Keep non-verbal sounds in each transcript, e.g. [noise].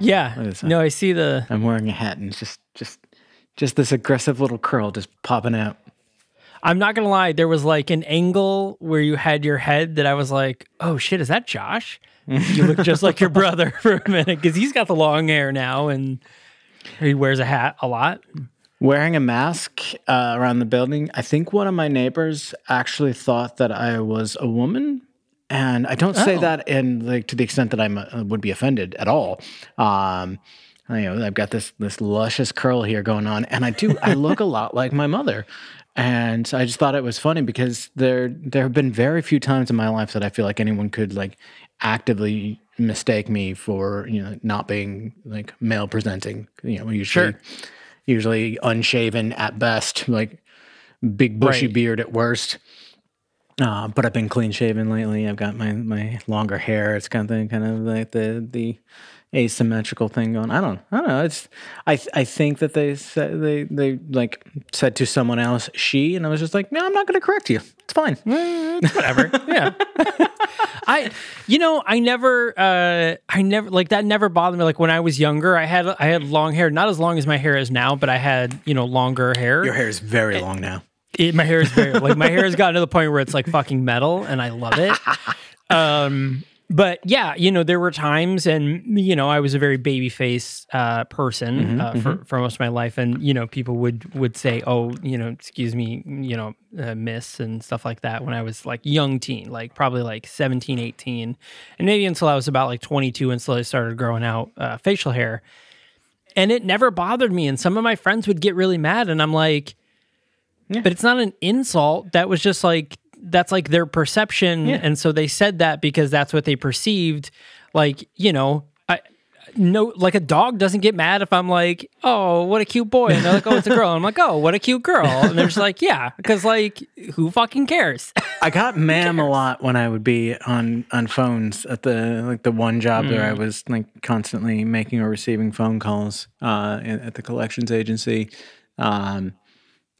Yeah. What is that? No, I see the. I'm wearing a hat and it's just just just this aggressive little curl just popping out. I'm not gonna lie. There was like an angle where you had your head that I was like, "Oh shit, is that Josh?" you look just like your brother [laughs] for a minute because he's got the long hair now and he wears a hat a lot. Wearing a mask uh, around the building, I think one of my neighbors actually thought that I was a woman. And I don't say Oh. that in like to the extent that I uh, would be offended at all. Um, you know, I've got this this luscious curl here going on, and I do I [laughs] look a lot like my mother. And so I just thought it was funny because there there have been very few times in my life that I feel like anyone could like actively mistake me for you know not being like male presenting. You know, usually Sure. usually unshaven at best, like big bushy Right. beard at worst. Uh, but I've been clean shaven lately. I've got my, my longer hair. It's kind of kind of like the the asymmetrical thing going. I don't I don't know. It's I th- I think that they said they they like said to someone else she, and I was just like, no, I'm not going to correct you. It's fine. Whatever. yeah. [laughs] I, you know, I never, uh, I never like that. Never bothered me. Like when I was younger, I had I had long hair, not as long as my hair is now, but I had you know longer hair. Your hair is very long now. It, my hair is very like my hair has gotten to the point where it's like fucking metal and I love it. [laughs] Um but yeah, you know, there were times and you know, I was a very baby face uh person uh, for for most of my life and you know, people would would say, "Oh, you know, excuse me, you know, uh, miss" and stuff like that when I was like young teen, like probably like 17, 18. And maybe until I was about like 22 until I started growing out uh, facial hair. And it never bothered me and some of my friends would get really mad and I'm like but it's not an insult. That was just like that's like their perception, and so they said that because that's what they perceived. Like you know, I no like a dog doesn't get mad if I'm like, oh, what a cute boy, and they're like, oh, it's a girl. And I'm like, oh, what a cute girl, and they're just like, yeah, because like who fucking cares? [laughs] I got ma'am a lot when I would be on on phones at the like the one job where I was like constantly making or receiving phone calls uh, at the collections agency. Um,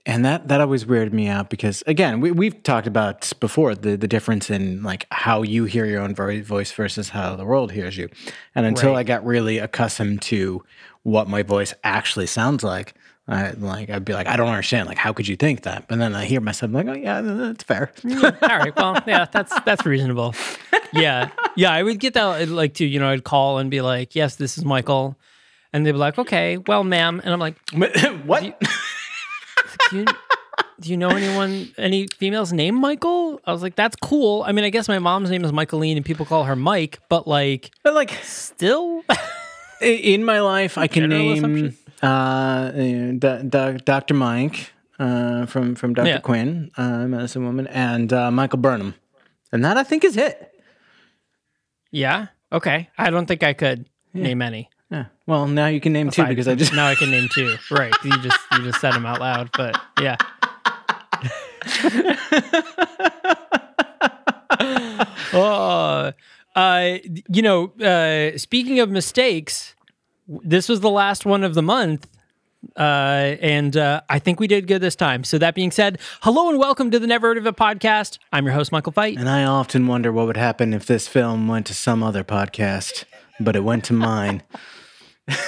and that that always weirded me out because again we, we've talked about before the, the difference in like how you hear your own voice versus how the world hears you. And until Right. i got really accustomed to what my voice actually sounds like I, like i'd be like i don't understand. Like how could you think that? But then i hear myself like oh yeah that's fair. Mm, all right, well, yeah, that's that's reasonable. Yeah, yeah, I would get that uh, like too. You know, I'd call and be like, yes, this is Michael, and they'd be like, okay, well, ma'am, and I'm like, [laughs] what do you, do you know anyone, any females named Michael? I was like, that's cool. I mean, I guess my mom's name is Michaeline and people call her Mike, but like, But like still, in my life, I can General name assumption. uh, D- D- Dr. Mike uh, from from Dr. Yeah. Quinn, uh, medicine woman, and uh, Michael Burnham, and that I think is it. yeah, okay. I don't think I could name any. Yeah. Well, now you can name two Fine. because I just now I can name two. Right? You just you just said them out loud, but yeah. [laughs] oh, uh, you know, uh, speaking of mistakes, this was the last one of the month, Uh, and uh, I think we did good this time. So that being said, hello and welcome to the Never Heard of It podcast. I'm your host, Michael Fight. And I often wonder what would happen if this film went to some other podcast, but it went to mine. [laughs]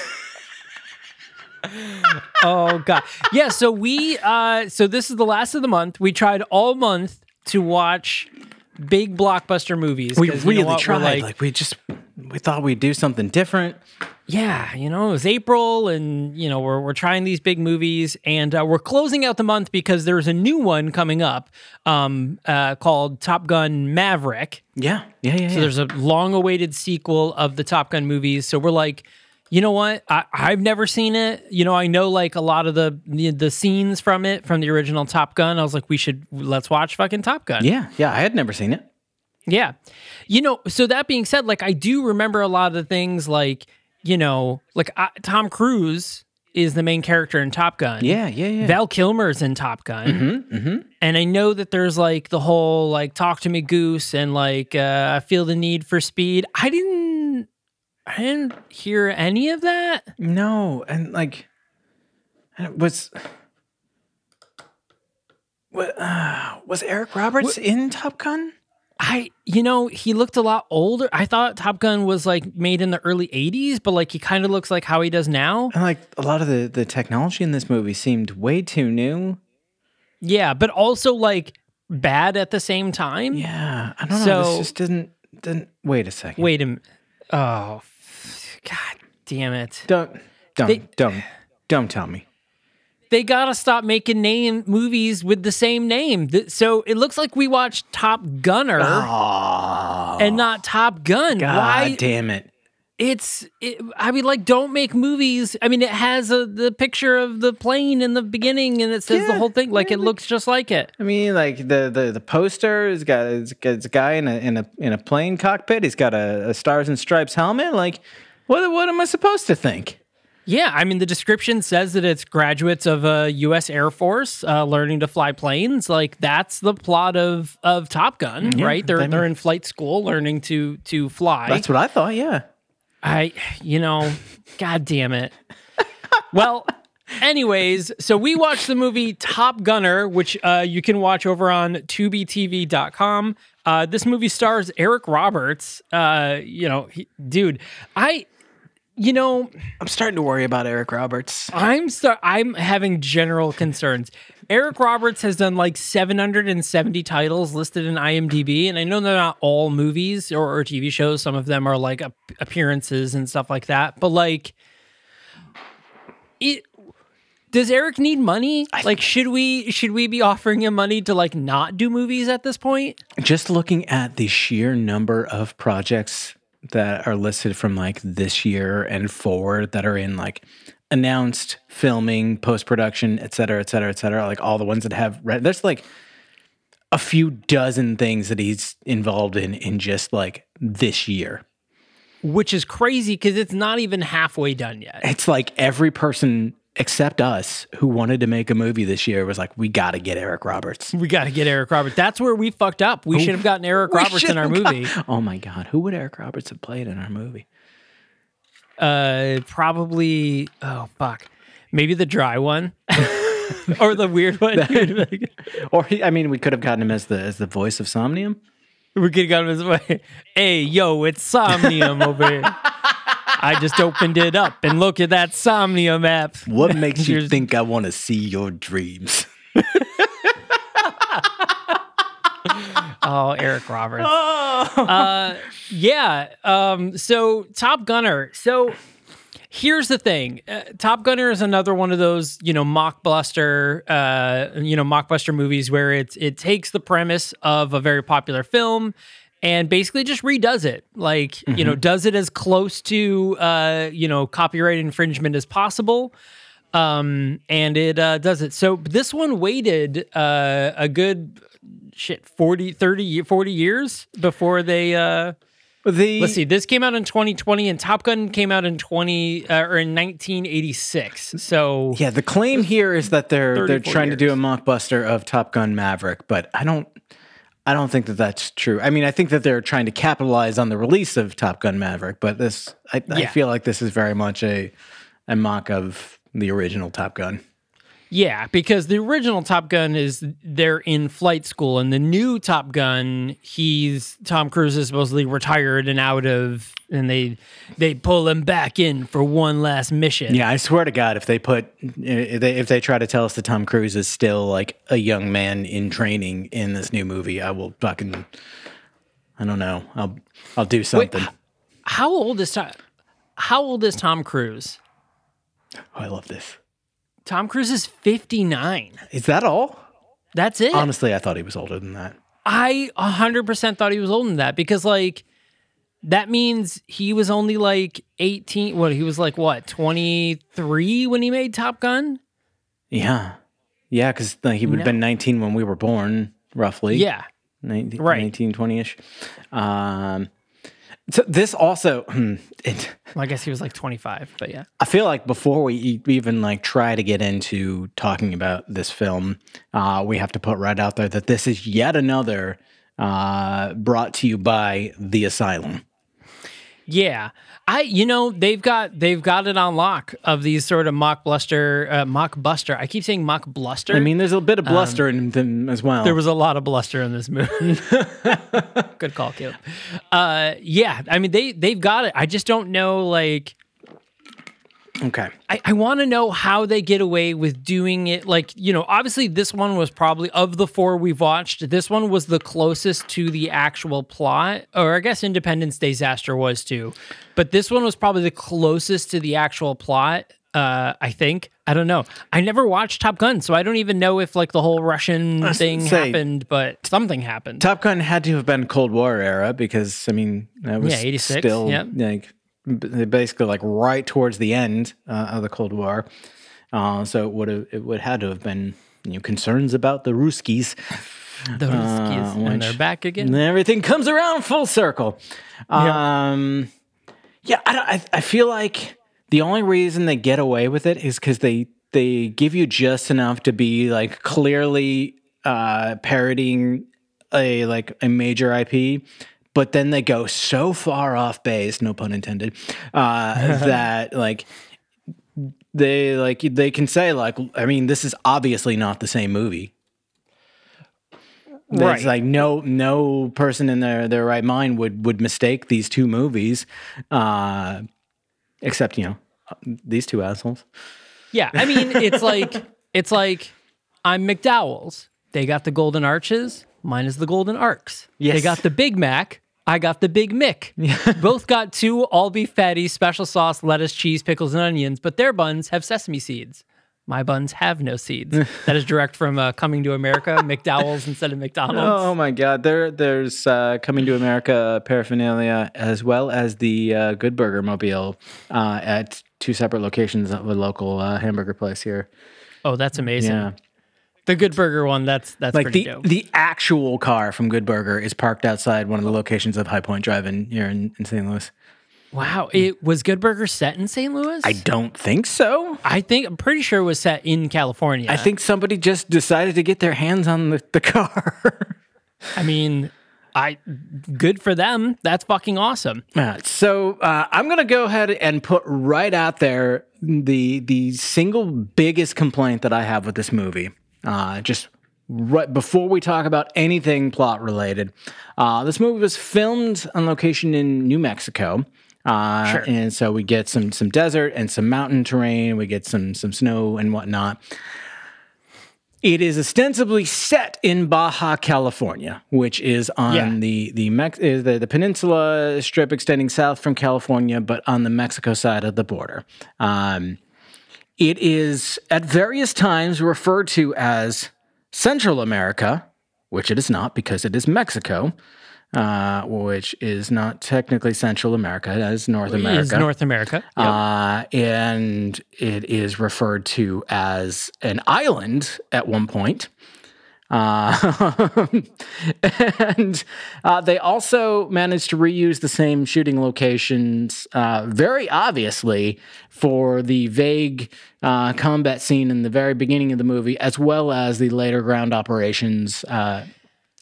oh god yeah so we uh so this is the last of the month we tried all month to watch big blockbuster movies We 'cause you know really what? Tried. like, Like, we just we thought we'd do something different. yeah you know it was april and you know we're, we're trying these big movies and uh, we're closing out the month because there's a new one coming up um uh called top gun maverick Yeah, yeah, yeah. So yeah. there's a long awaited sequel of the Top Gun movies. So we're like, you know what? I, I've never seen it. You know, I know like a lot of the, the the scenes from it from the original Top Gun. I was like, we should let's watch fucking Top Gun. yeah, yeah. I had never seen it. Yeah. You know, so that being said, like I do remember a lot of the things like, you know, like I, Tom Cruise is the main character in Top Gun. Yeah, yeah, yeah. Val Kilmer's in Top Gun. mm-hmm. And I know that there's like the whole like talk to me goose and like uh, I feel the need for speed. I didn't I didn't hear any of that. No, and like, and it was. What, uh, was Eric Roberts in Top Gun? I you know, he looked a lot older. I thought Top Gun was like made in the early 80s, but like he kind of looks like how he does now. And like a lot of the the technology in this movie seemed way too new. Yeah, but also like bad at the same time. Yeah, I don't know. So- This just didn't didn't. Wait a second. Wait a minute. Oh, god damn it. Don't don't They- don't don't tell me. they gotta stop making name movies with the same name. So it looks like we watched Top Gunner Oh, and not Top Gun. God Why? damn it! It's. It, I mean, like, don't make movies. I mean, it has a, the picture of the plane in the beginning, and it says the whole thing. Like, yeah, it looks just like it. I mean, like the the the poster has got it's, it's a guy in a in a in a plane cockpit. He's got a, a stars and stripes helmet. Like, what what am I supposed to think? Yeah, I mean, the description says that it's graduates of a U.S. Air Force uh, learning to fly planes. Like that's the plot of of Top Gun, right? They're they're in flight school learning to to fly. That's what I thought. Yeah. I, you know, god damn it. Well, anyways, so we watched the movie Top Gunner, which uh, you can watch over on tubitv.com. Uh, this movie stars Eric Roberts. Uh, you know, he, dude, I, you know, I'm starting to worry about Eric Roberts. I'm I'm having general concerns. Eric Roberts has done like 770 titles listed in IMDb, and I know they're not all movies or, or TV shows. Some of them are like ap- appearances and stuff like that. But like, it does Eric need money? like, should we should we be offering him money to like not do movies at this point? Just looking at the sheer number of projects that are listed from like this year and forward that are in like announced filming, post production, et cetera, et cetera, et cetera. Like all the ones that have read, there's like a few dozen things that he's involved in in just like this year. Which is crazy because it's not even halfway done yet. It's like every person except us who wanted to make a movie this year was like, we got to get Eric Roberts. We got to get Eric Roberts. That's where we fucked up. We should have gotten Eric [laughs] Roberts in our should've got- movie. [laughs] oh my God. Who would Eric Roberts have played in our movie? Uh, probably. Oh fuck, maybe the dry one, [laughs] or the weird one. Or he, I mean, we could have gotten him as the as the voice of Somnium. we could have got him his way. Hey, yo, it's Somnium over here. I just opened it up and look at that Somnia map. What makes you think I want to see your dreams? [laughs] Oh, Eric Roberts. Uh, yeah. Um, so Top Gunner. So here's the thing. Uh, Top Gunner is another one of those, you know, mockbuster, uh, you know, mockbuster movies where it's it takes the premise of a very popular film and basically just redoes it. Like, you know, does it as close to uh, you know, copyright infringement as possible. Um, and it uh, does it. So this one waited uh, a good shit 40 30 40 years before they uh The let's see this came out in 2020 and top gun came out in 20 uh, or in 1986 so Yeah, the claim here is that they're they're 40 trying to do a mockbuster of Top Gun Maverick, but I don't I don't think that that's true. I mean, I think that they're trying to capitalize on the release of Top Gun Maverick, but this I, I feel like this is very much a a mock of the original Top Gun. Yeah, because the original Top Gun is they're in flight school, and the new Top Gun, he's Tom Cruise is supposedly retired and out of, and they they pull him back in for one last mission. Yeah, I swear to God, if they put if they, if they try to tell us that Tom Cruise is still like a young man in training in this new movie, I will fucking I don't know. I'll I'll do something. How old is Tom? How old is Tom Cruise? oh, I love this. Tom Cruise is fifty nine. Is that all? That's it. Honestly, I thought he was older than that. I 100% thought he was older than that because, like, that means he was only like 18. What, he was like, what, 23 when he made Top Gun? Yeah, yeah, because he would have been 19 when we were born, roughly. Yeah. 19, Right. 19 20ish. Um, so this also, [clears throat] it, Well, I guess he was like 25, but yeah. I feel like before we even like try to get into talking about this film, uh, we have to put right out there that this is yet another uh, brought to you by the Asylum. Yeah. I, you know, they've got they've got it on lock of these sort of mock bluster, uh, mock buster. I keep saying mock bluster. I mean, there's a bit of bluster in them as well. There was a lot of bluster in this movie. [laughs] Good call, Caleb. Uh, yeah, I mean they they've got it. I just don't know like okay. I, I want to know how they get away with doing it. Like, you know, obviously, this one was probably of the four we've watched, this one was the closest to the actual plot, or I guess Independence Disaster was too. But this one was probably the closest to the actual plot. Uh, I think. I don't know. I never watched Top Gun, so I don't even know if like the whole Russian thing say- happened, but something happened. Top Gun had to have been Cold War era because I mean that was Yeah, 86, still yep. like basically like right towards the end uh, of the Cold War. Uh, so it would have it would had to have been you know, concerns about the Ruskies. the Ruskies, and they're back again. And everything comes around full circle. Um, yeah, I, don't- I I feel like the only reason they get away with it is because they they give you just enough to be like clearly uh, parodying a like a major IP. But then they go so far off base, no pun intended, uh, [laughs] that like they like they can say like I mean this is obviously not the same movie. Right. Like no no person in their their right mind would would mistake these two movies, uh, except you know these two assholes. Yeah, I mean, it's like [laughs] it's like I'm McDowell's. They got the golden arches. Mine is the golden arcs. They got the Big Mac. I got the Big Mick. [laughs] Both got two all beef patties, special sauce, lettuce, cheese, pickles, and onions, but their buns have sesame seeds. My buns have no seeds. [laughs] that is direct from uh, Coming to America, [laughs] McDowell's instead of McDonald's. Oh my God! There, there's uh, coming to America paraphernalia as well as the uh, Good Burger Mobile uh, at two separate locations of a local uh, hamburger place here. Oh, that's amazing. Yeah, The Good Burger one, that's that's like pretty the dope. the actual car from Good Burger is parked outside one of the locations of Hi-Pointe Drive-In here in, in St. Louis. wow, it was Good Burger set in St. Louis? I don't think so. I think I'm pretty sure it was set in California. I think somebody just decided to get their hands on the, the car. [laughs] I mean, I good for them. That's fucking awesome. Uh, so uh, I'm gonna go ahead and put right out there the the single biggest complaint that I have with this movie. Uh, just right before we talk about anything plot related, uh, this movie was filmed on location in New Mexico. Uh, Sure. And so we get some some desert and some mountain terrain. We get some some snow and whatnot. It is ostensibly set in Baja California, which is on Yeah. the the, Mex- is the the peninsula strip extending south from California, but on the Mexico side of the border. Um, it is at various times referred to as Central America, which it is not because it is Mexico, uh, which is not technically Central America, as North America. Is North America. Yep. Uh, and it is referred to as an island at one point. Uh, [laughs] and uh, they also managed to reuse the same shooting locations uh, very obviously for the vague uh, combat scene in the very beginning of the movie, as well as the later ground operations uh,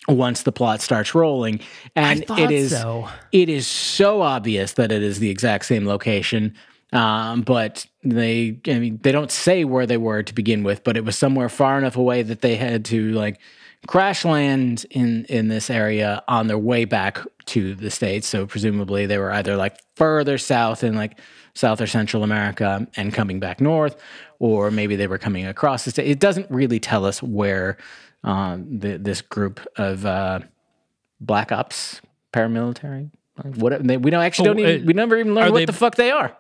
once the plot starts rolling. And it is so. it is so obvious that it is the exact same location Um, but they, I mean, they don't say where they were to begin with, but it was somewhere far enough away that they had to like crash land in in this area on their way back to the states. So presumably they were either like further south in like South or Central America and coming back north, or maybe they were coming across the state. It doesn't really tell us where um, the, this group of uh, black ops paramilitary. What they, we don't actually don't Oh, even, uh, we never even learn what they- the fuck they are.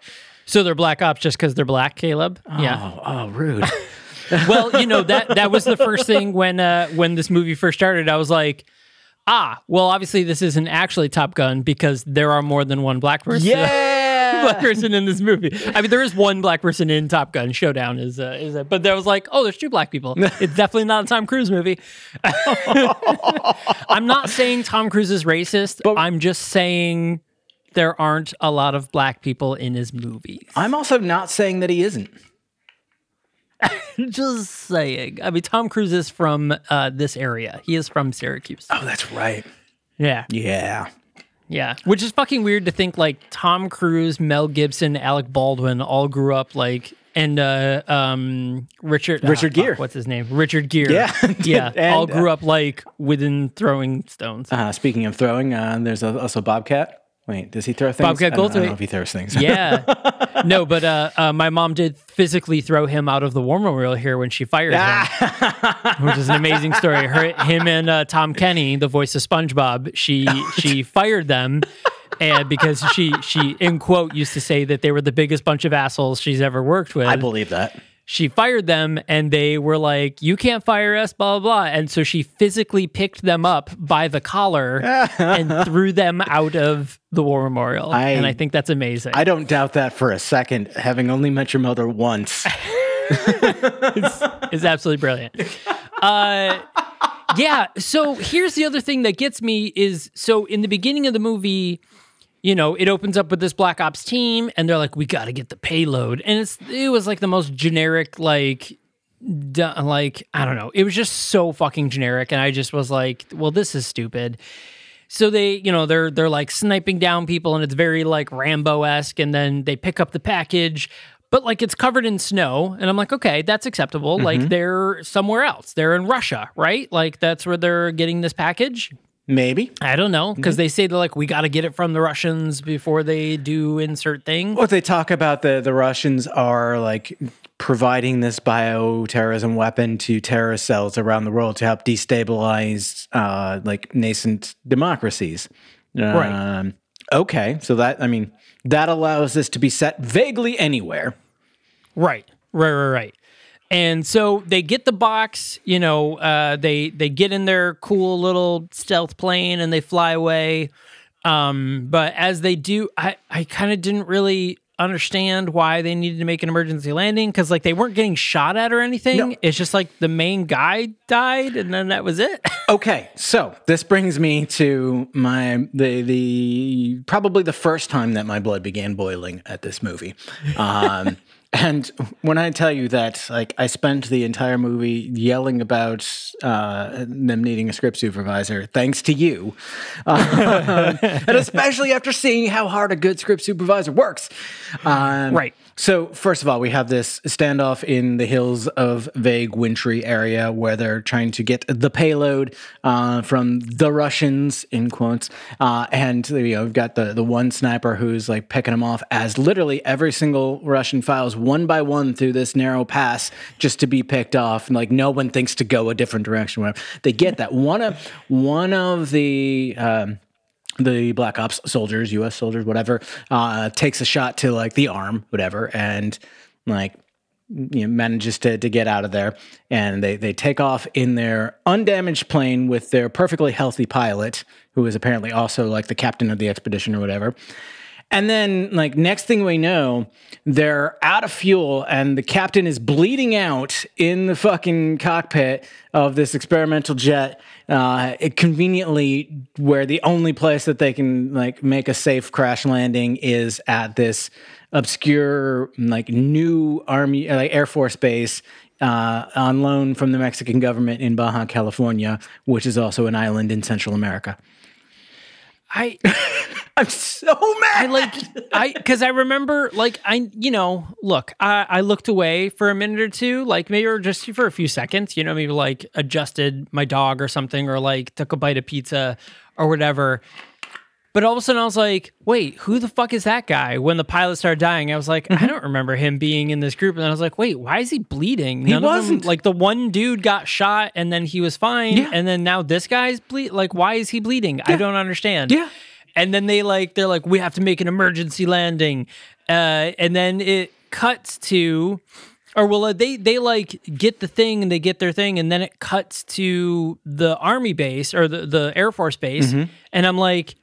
So they're black ops just because they're black, Caleb. Yeah. Oh, oh, rude. [laughs] well, you know that that was the first thing when uh, when this movie first started. I was like, ah, well, obviously this isn't actually Top Gun because there are more than one black person. [laughs] yeah. black person in this movie. I mean, there is one black person in Top Gun. Showdown is uh, is, but there was like, oh, there's two black people. [laughs] It's definitely not a Tom Cruise movie. I'm not saying Tom Cruise is racist. I'm just saying there aren't a lot of black people in his movies. I'm also not saying that he isn't. [laughs] Just saying. I mean, Tom Cruise is from uh, this area. He is from Syracuse. Oh, that's right. Yeah, Yeah. yeah. Which is fucking weird to think like Tom Cruise, Mel Gibson, Alec Baldwin all grew up like. And uh, um, Richard Richard ah, fuck, Gere. what's his name? Richard Gere. Yeah. [laughs] yeah. [laughs] And, all grew up like within throwing stones. Uh, speaking of throwing, uh, there's also Bobcat. Wait, does he throw things? Bobcat I don't, I don't know if he throws things. Yeah. [laughs] no, but uh, uh, my mom did physically throw him out of the War Memorial here when she fired him, [laughs] which is an amazing story. Her, him and uh, Tom Kenny, the voice of SpongeBob, she she fired them. And because she she in quote used to say that they were the biggest bunch of assholes she's ever worked with, I believe that. She fired them and they were like, You can't fire us, blah, blah, blah. And so she physically picked them up by the collar [laughs] and threw them out of the war memorial. I- and I think that's amazing. I don't doubt that for a second, having only met your mother once. [laughs] is absolutely brilliant. Uh, yeah. So here's the other thing that gets me is so in the beginning of the movie, you know, it opens up with this Black Ops team, and they're like, "We got to get the payload," and it's it was like the most generic, like, du- like I don't know, it was just so fucking generic, and I just was like, "Well, this is stupid." So they, you know, they're they're like sniping down people, and it's very like Rambo esque, and then they pick up the package. But like it's covered in snow, and I'm like, okay, that's acceptable. Like mm-hmm. they're somewhere else. They're in Russia, right? Like that's where they're getting this package. Maybe. I don't know because they say they're like, we got to get it from the Russians before they do insert thing. What they talk about the the Russians are like providing this bioterrorism weapon to terrorist cells around the world to help destabilize uh, like nascent democracies. Right. Um, okay, so that I mean that allows this to be set vaguely anywhere. Right, right, right, right. And so they get the box. You know, uh, they they get in their cool little stealth plane and they fly away. Um, but as they do, I I kind of didn't really understand why they needed to make an emergency landing because like they weren't getting shot at or anything. It's just like the main guy died and then that was it. [laughs] Okay, so this brings me to my the the probably the first time that my blood began boiling at this movie. Um, and when I tell you that, like, I spent the entire movie yelling about uh, them needing a script supervisor, thanks to you, [laughs] Um, and especially after seeing how hard a good script supervisor works. Um, Right. so, first of all, we have this standoff in the hills of vague wintry area where they're trying to get the payload uh, from the Russians, in quotes. Uh, and, you know, we've got the, the one sniper who's like picking them off as literally every single Russian files one by one through this narrow pass just to be picked off. And like no one thinks to go a different direction. Whatever. They get that. One of, one of the. Um, the black ops soldiers us soldiers whatever uh takes a shot to like the arm whatever and like you know, manages to, to get out of there and they, they take off in their undamaged plane with their perfectly healthy pilot who is apparently also like the captain of the expedition or whatever and then, like, next thing we know, they're out of fuel, and the captain is bleeding out in the fucking cockpit of this experimental jet. Uh, it conveniently, where the only place that they can like make a safe crash landing is at this obscure, like, new army, like Air Force base uh, on loan from the Mexican government in Baja California, which is also an island in Central America. I [laughs] I'm so mad. I like I because I remember like I you know look I I looked away for a minute or two like maybe or just for a few seconds you know maybe like adjusted my dog or something or like took a bite of pizza or whatever. But all of a sudden I was like, wait, who the fuck is that guy? When the pilot started dying, I was like, Mm-hmm. I don't remember him being in this group. And then I was like, wait, why is he bleeding? None them- wasn't. like the one dude got shot and then he was fine. Yeah. And then now this guy's bleed. Like, why is he bleeding? I don't understand. Yeah. And then they like they're like, we have to make an emergency landing. Uh, and then it cuts to or well uh, they they like get the thing and they get their thing and then it cuts to the army base or the, the air force base Mm-hmm. and i'm like "S-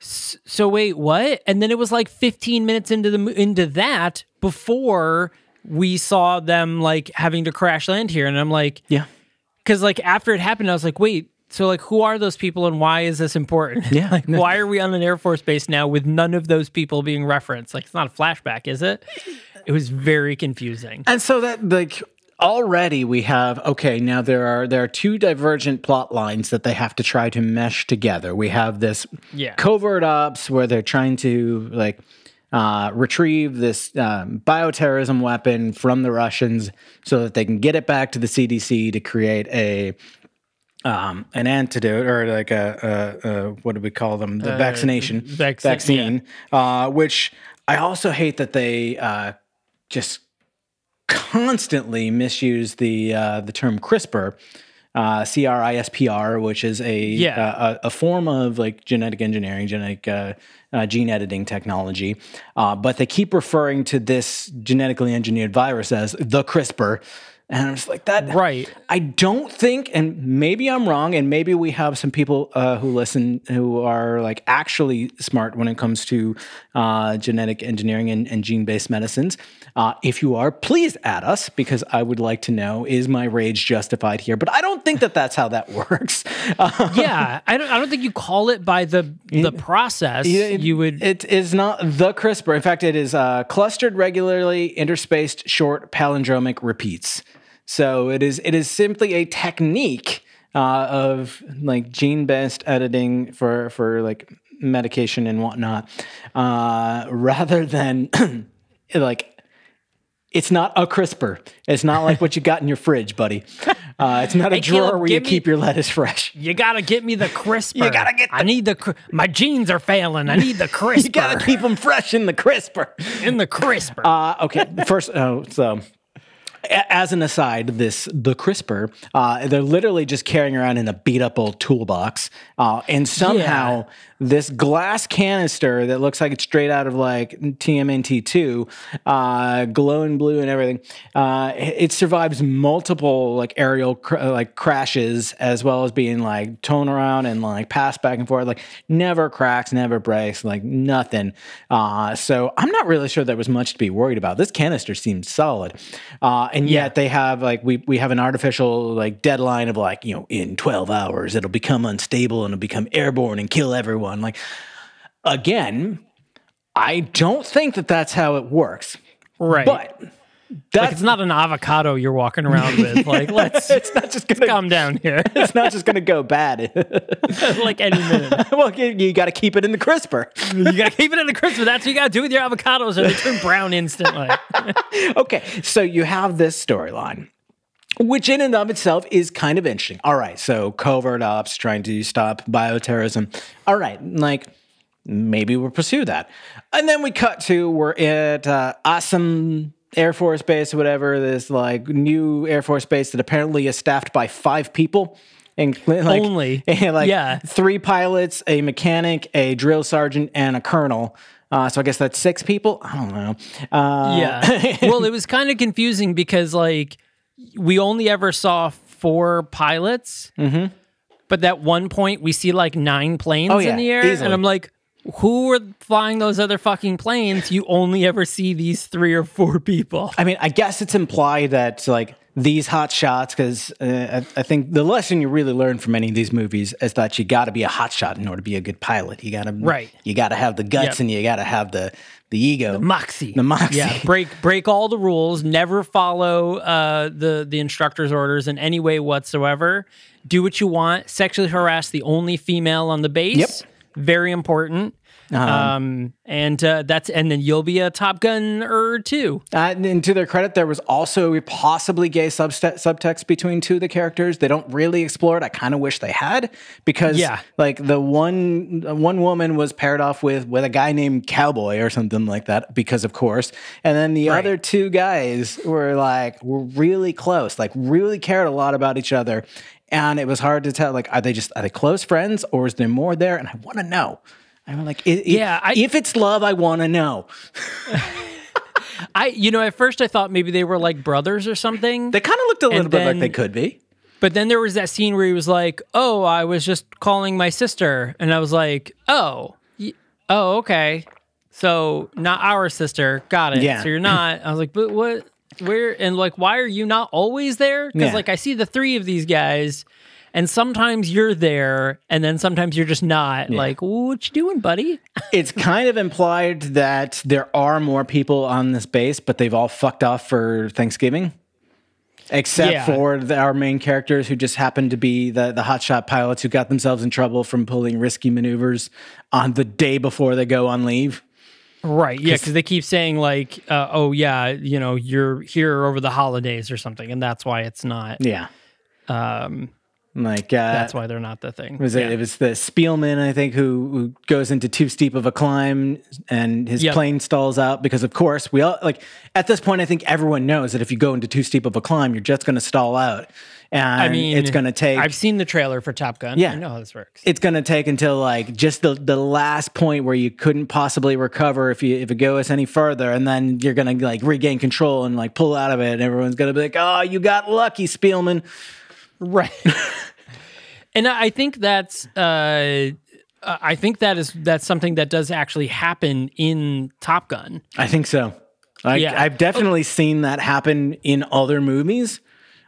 so wait what? And then it was like 15 minutes into the into that before we saw them like having to crash land here. And i'm like yeah. because like after it happened i was like wait so like who are those people and why is this important? Yeah. [laughs] like why are we on an air force base now with none of those people being referenced? Like it's not a flashback is it? It was very confusing. And so that like already we have okay now there are there are two divergent plot lines that they have to try to mesh together. We have this Yeah. covert ops where they're trying to like uh, retrieve this um, bioterrorism weapon from the Russians so that they can get it back to the CDC to create a um, an antidote or like a, a, a what do we call them the vaccination vac- vaccine uh, which I also hate that they uh, just constantly misuse the uh, the term CRISPR, uh, C R I S P R, which is a, Yeah. uh, a a form of like genetic engineering, genetic uh, uh, gene editing technology. Uh, but they keep referring to this genetically engineered virus as the CRISPR. And I'm just like that. Right. I don't think, and maybe I'm wrong, and maybe we have some people uh, who listen who are like actually smart when it comes to uh, genetic engineering and, and gene based medicines. Uh, if you are, please add us because I would like to know is my rage justified here? But I don't think that that's how that [laughs] works. Yeah i don't i don't think you call it by the the process it- you would It is not the CRISPR. In fact, it is uh, clustered regularly, interspaced, short palindromic repeats. So it is it is simply a technique uh, of like gene based editing for for like medication and whatnot, uh, rather than [clears throat] like. It's not a CRISPR. It's not like what you got in your fridge, buddy. Uh, it's not a Hey, drawer Caleb, where you me- keep your lettuce fresh. you gotta get me the [laughs] CRISPR. You gotta get The, I need the. cr- My genes are failing. I need the CRISPR. [laughs] You gotta keep them fresh in the CRISPR. in the CRISPR. Uh, okay, first, oh, so as an aside, this the CRISPR, uh, they're literally just carrying around in a beat up old toolbox, uh, and somehow this glass canister that looks like it's straight out of like TMNT two, uh, glowing blue and everything, uh, it survives multiple like aerial cr- uh, like crashes as well as being like towed around and like passed back and forth, like never cracks, never breaks, like nothing. Uh, so I'm not really sure there was much to be worried about. This canister seems solid, uh, and yet they have like we we have an artificial like deadline of like you know in 12 hours it'll become unstable and it'll become airborne and kill everyone. Like again, I don't think that that's how it works, right. but. Like it's not an avocado you're walking around with. [laughs] Like let's [laughs] it's not just gonna calm down here. [laughs] it's not just gonna go bad. like any minute. well, you, you got to keep it in the crisper. You gotta keep it in the crisper. That's what you gotta do with your avocados, or they turn brown instantly. okay, so you have this storyline, which in and of itself is kind of interesting. All right, so covert ops trying to stop bioterrorism. All right, like maybe we'll pursue that. And then we cut to we're at uh, awesome Air Force Base or whatever, this like new Air Force Base that apparently is staffed by five people. And [laughs] like, Only. [laughs] and, like Yeah. three pilots, a mechanic, a drill sergeant, and a colonel. Uh, so I guess that's six people. I don't know. Uh, Yeah. [laughs] well, it was kind of confusing because like we only ever saw four pilots, mm-hmm. but at one point we see like nine planes Oh, yeah, in the air, easily. and I'm like. Who were flying those other fucking planes? You only ever see these three or four people. I mean, I guess it's implied that like these hot shots, because uh, I, I think the lesson you really learn from any of these movies is that you got to be a hot shot in order to be a good pilot. You got to Right. You got to have the guts Yep. and you got to have the the ego. the Moxie. The moxie. Yeah, break break all the rules. Never follow uh, the the instructor's orders in any way whatsoever. Do what you want. Sexually harass the only female on the base. Yep. Very important. Um, and uh, that's and then you'll be a Top Gun Gunner too. Uh, and to their credit, there was also a possibly gay subst- subtext between two of the characters. They don't really explore it. I kind of wish they had because, Yeah. like the one one woman was paired off with with a guy named Cowboy or something like that, because of course. And then the Right. other two guys were like were really close, like really cared a lot about each other. And it was hard to tell, like, are they just are they close friends or is there more there? And I want to know. I'm like, i- i- Yeah, I- if it's love, I want to know. [laughs] I, you know, at first I thought maybe they were like brothers or something. They kind of looked a little And bit like they could be. But then there was that scene where he was like, "Oh, I was just calling my sister," and I was like, "Oh, y- oh, okay, so not our sister. Got it. Yeah. So you're not." I was like, "But what? Where? And like, why are you not always there? Because Yeah. like I see the three of these guys." And sometimes you're there, and then sometimes you're just not. Like, what you doing, buddy? [laughs] it's kind of implied that there are more people on this base, but they've all fucked off for Thanksgiving. Except Yeah. for the, our main characters who just happen to be the, the hotshot pilots who got themselves in trouble from pulling risky maneuvers on the day before they go on leave. Right. Yeah, because they keep saying like, uh, "Oh yeah, you know, you're here over the holidays or something," and that's why it's not. Yeah. Um, Like, uh, that's why they're not the thing. was it, Yeah. it was the Spielman, I think, who, who goes into too steep of a climb and his Yep. plane stalls out because, of course, we all like at this point. I think everyone knows that if you go into too steep of a climb, you're just going to stall out, and I mean, it's going to take. I've seen the trailer for Top Gun. Yeah. I know how this works. it's going to take until like just the, the last point where you couldn't possibly recover if you if it goes any further, and then you're going to like regain control and like pull out of it, and everyone's going to be like, "Oh, you got lucky, Spielman." Right. [laughs] and I I think that's. Uh, I think that is that's something that does actually happen in Top Gun. I think so. I, Yeah. I've definitely seen that happen in other movies.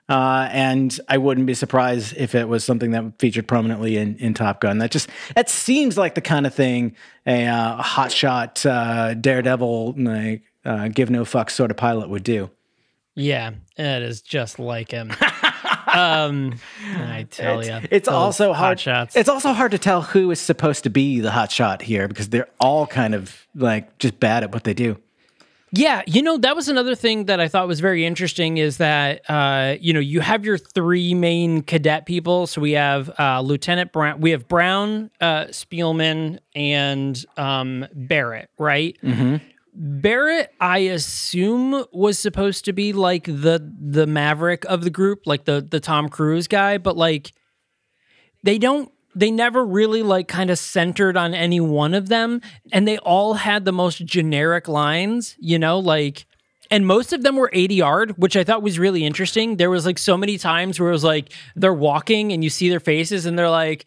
Uh, and I wouldn't be surprised if it was something that featured prominently in, in Top Gun. That just that seems like the kind of thing a uh, hotshot uh, daredevil like uh, give no fucks sort of pilot would do. Yeah, it is just like him. [laughs] um, [laughs] I tell you, It's also hard. shots. It's also hard to tell who is supposed to be the hot shot here because they're all kind of like just bad at what they do. Yeah, you know that was another thing that I thought was very interesting is that uh, you know you have your three main cadet people. So we have uh, Lieutenant Brown, we have Brown, uh, Spielman, and um, Barrett, right? Barrett, I assume, was supposed to be like the the maverick of the group, like the the Tom Cruise guy, but like they don't they never really like kind of centered on any one of them and they all had the most generic lines you know like and most of them were ADR which i thought was really interesting. There was like so many times where it was like they're walking and you see their faces and they're like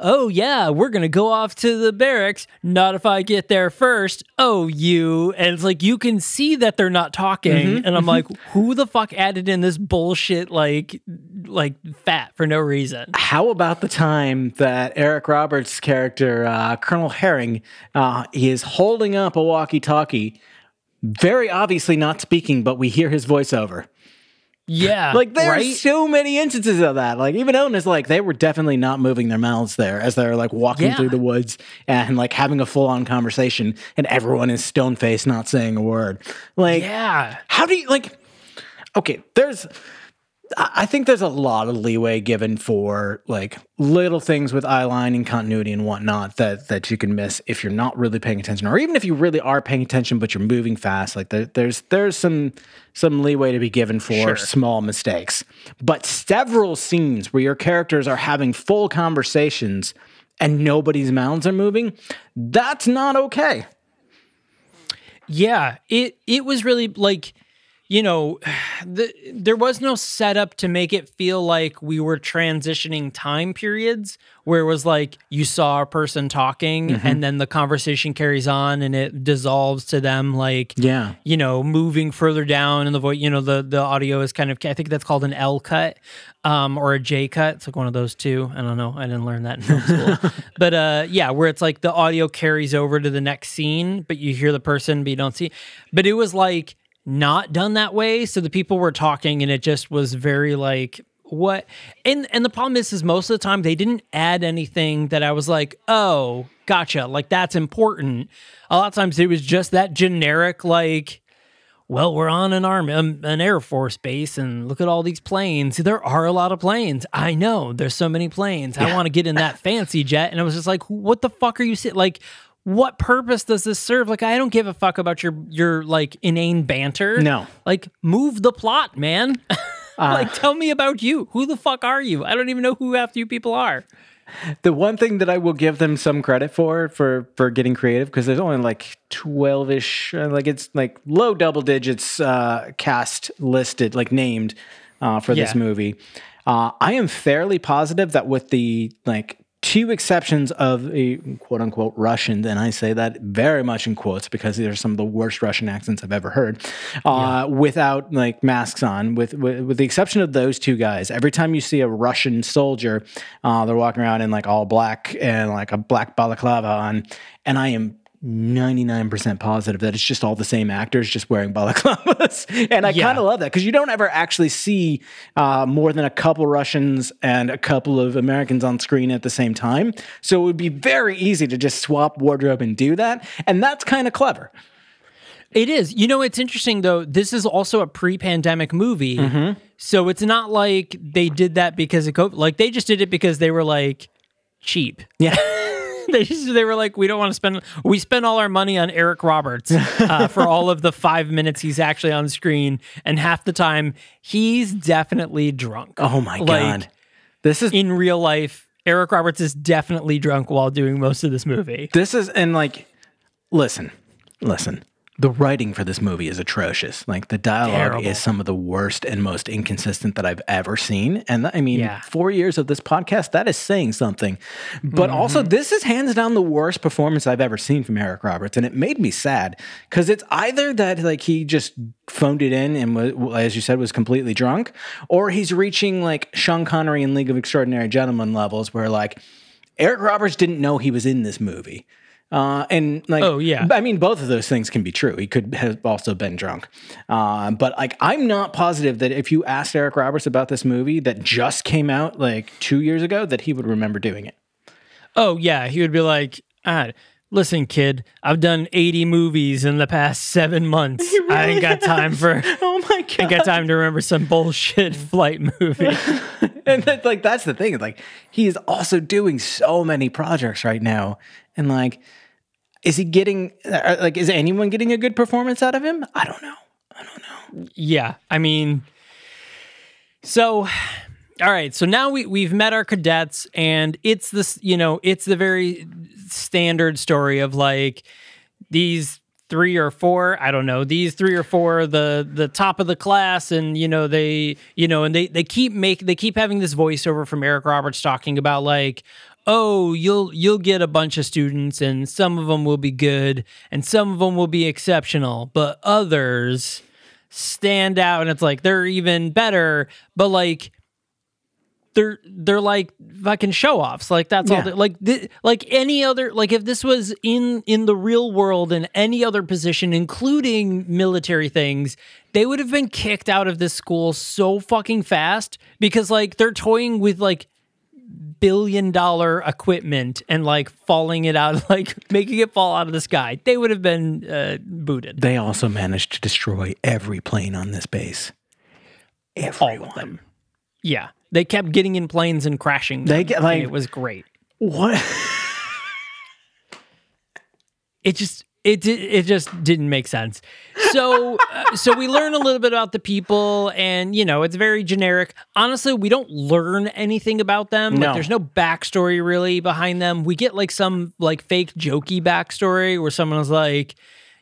oh yeah we're gonna go off to the barracks. Not if i get there first. Oh you. And it's like you can see that they're not talking. And i'm like who the fuck added in this bullshit like like fat for no reason? How about the time that Eric Roberts' character, uh, Colonel Herring, uh, he is holding up a walkie-talkie, very obviously not speaking, but we hear his voiceover. Yeah. Like there right? so many instances of that. Like even Owen is like they were definitely not moving their mouths there as they're like walking Yeah. through the woods and like having a full-on conversation, and everyone is stone faced, not saying a word. Like Yeah. how do you like? Okay, there's. I I think there's a lot of leeway given for like little things with eyeline and continuity and whatnot that that you can miss if you're not really paying attention, or even if you really are paying attention but you're moving fast. Like there, there's there's some some leeway to be given for Sure. small mistakes. But several scenes where your characters are having full conversations and nobody's mouths are moving, that's not okay. Yeah. It it was really like you know, [sighs] the, there was no setup to make it feel like we were transitioning time periods where it was like you saw a person talking Mm-hmm. and then the conversation carries on and it dissolves to them like Yeah. you know moving further down and the voice you know the the audio is kind of I think that's called an L cut um or a J cut. It's like one of those two. I don't know. I didn't learn that in film school. [laughs] But uh yeah where it's like the audio carries over to the next scene but you hear the person but you don't see. But it was like not done that way so the people were talking and it just was very like what and and the problem is is most of the time they didn't add anything that I was like, "Oh, gotcha." Like that's important. A lot of times it was just that generic like well, we're on an army, um, an air force base, and look at all these planes. There are a lot of planes. I know there's so many planes. I want to get in that [laughs] fancy jet, and I was just like, "What the fuck are you saying?" Like, what purpose does this serve? Like, I don't give a fuck about your your like inane banter. No. like move the plot, man. [laughs] like, tell me about you. Who the fuck are you? I don't even know who half you people are. The one thing that I will give them some credit for for for getting creative because there's only like twelve ish, like it's like low double digits uh, cast listed, like named uh, for this movie. Uh, I am fairly positive that with the like two exceptions of a quote unquote Russian, and I say that very much in quotes because these are some of the worst Russian accents I've ever heard, uh, without like masks on, with, with with the exception of those two guys. Every time you see a Russian soldier, uh, they're walking around in like all black and like a black balaclava on, and I am 99% positive that it's just all the same actors just wearing balaclavas. [laughs] and I Yeah. kind of love that because you don't ever actually see uh, more than a couple Russians and a couple of Americans on screen at the same time. So it would be very easy to just swap wardrobe and do that. And that's kind of clever. It is. You know, it's interesting though. This is also a pre-pandemic movie, Mm-hmm. so it's not like they did that because of COVID. Like they just did it because they were like cheap. Yeah. [laughs] [laughs] they just, they were like, we don't want to spend. We spent all our money on Eric Roberts uh, [laughs] for all of the five minutes he's actually on screen, and half the time he's definitely drunk. Oh my Like, God. This is In real life, Eric Roberts is definitely drunk while doing most of this movie. This is and like listen, listen. The writing for this movie is atrocious. Like the dialogue Terrible. is some of the worst and most inconsistent that I've ever seen. And I mean, Yeah. 4 years of this podcast that is saying something. But also Mm-hmm. this is hands down the worst performance I've ever seen from Eric Roberts and it made me sad cuz it's either that like he just phoned it in and was, as you said was completely drunk or he's reaching like Sean Connery in League of Extraordinary Gentlemen levels where like Eric Roberts didn't know he was in this movie. Uh, and like, Oh, yeah. I mean, both of those things can be true. He could have also been drunk. Uh, but like, I'm not positive that if you asked Eric Roberts about this movie that just came out like two years ago, that he would remember doing it. Oh yeah, he would be like, ah, "Listen, kid, I've done 80 movies in the past seven months. [laughs] I ain't got time for, [laughs] Oh my god! I ain't got time to remember some bullshit [laughs] flight movie." and that, like, that's the thing. Like, he is also doing so many projects right now, and like, is he getting uh, like, is anyone getting a good performance out of him? I don't know. I don't know. yeah, I mean, so. All right, so now we we've met our cadets, and it's this, you know, it's the very standard story of like these three or four i don't know these three or four the the top of the class and you know they you know and they they keep make they keep having this voiceover from eric roberts talking about like oh you'll you'll get a bunch of students and some of them will be good and some of them will be exceptional but others stand out and it's like they're even better but like they're they're like fucking show offs. Like that's all. Yeah. They, like thi- like any other. Like if this was in in the real world in any other position, including military things, they would have been kicked out of this school so fucking fast because like they're toying with like billion dollar equipment and like falling it out, [laughs] like making it fall out of the sky. They would have been uh, booted. They also managed to destroy every plane on this base. all Everyone. of them. Yeah, they kept getting in planes and crashing. They them, get, and like- it was great. What? [laughs] it just it it just didn't make sense. So uh, so we learn a little bit about the people, and you know it's very generic. Honestly, we don't learn anything about them. No. Like, there's no backstory really behind them. We get like some like fake jokey backstory where someone's like.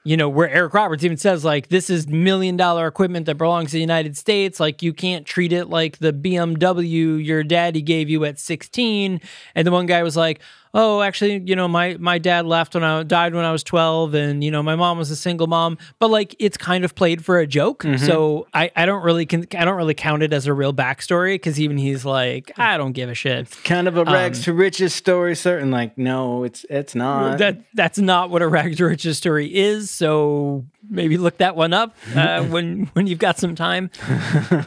You know, where Eric Roberts even says, like, this is million dollar equipment that belongs to the United States. Like, you can't treat it like the BMW your daddy gave you at 16. And the one guy was like, oh, actually, you know, my my dad left when I died when I was 12 and you know, my mom was a single mom, but like it's kind of played for a joke. Mm-hmm. So I I don't really con- I don't really count it as a real backstory cuz even he's like, I don't give a shit. It's kind of a rags to riches story, certain. Like, no, it's it's not. That that's not what a rags to riches story is, so maybe look that one up uh, [laughs] when when you've got some time.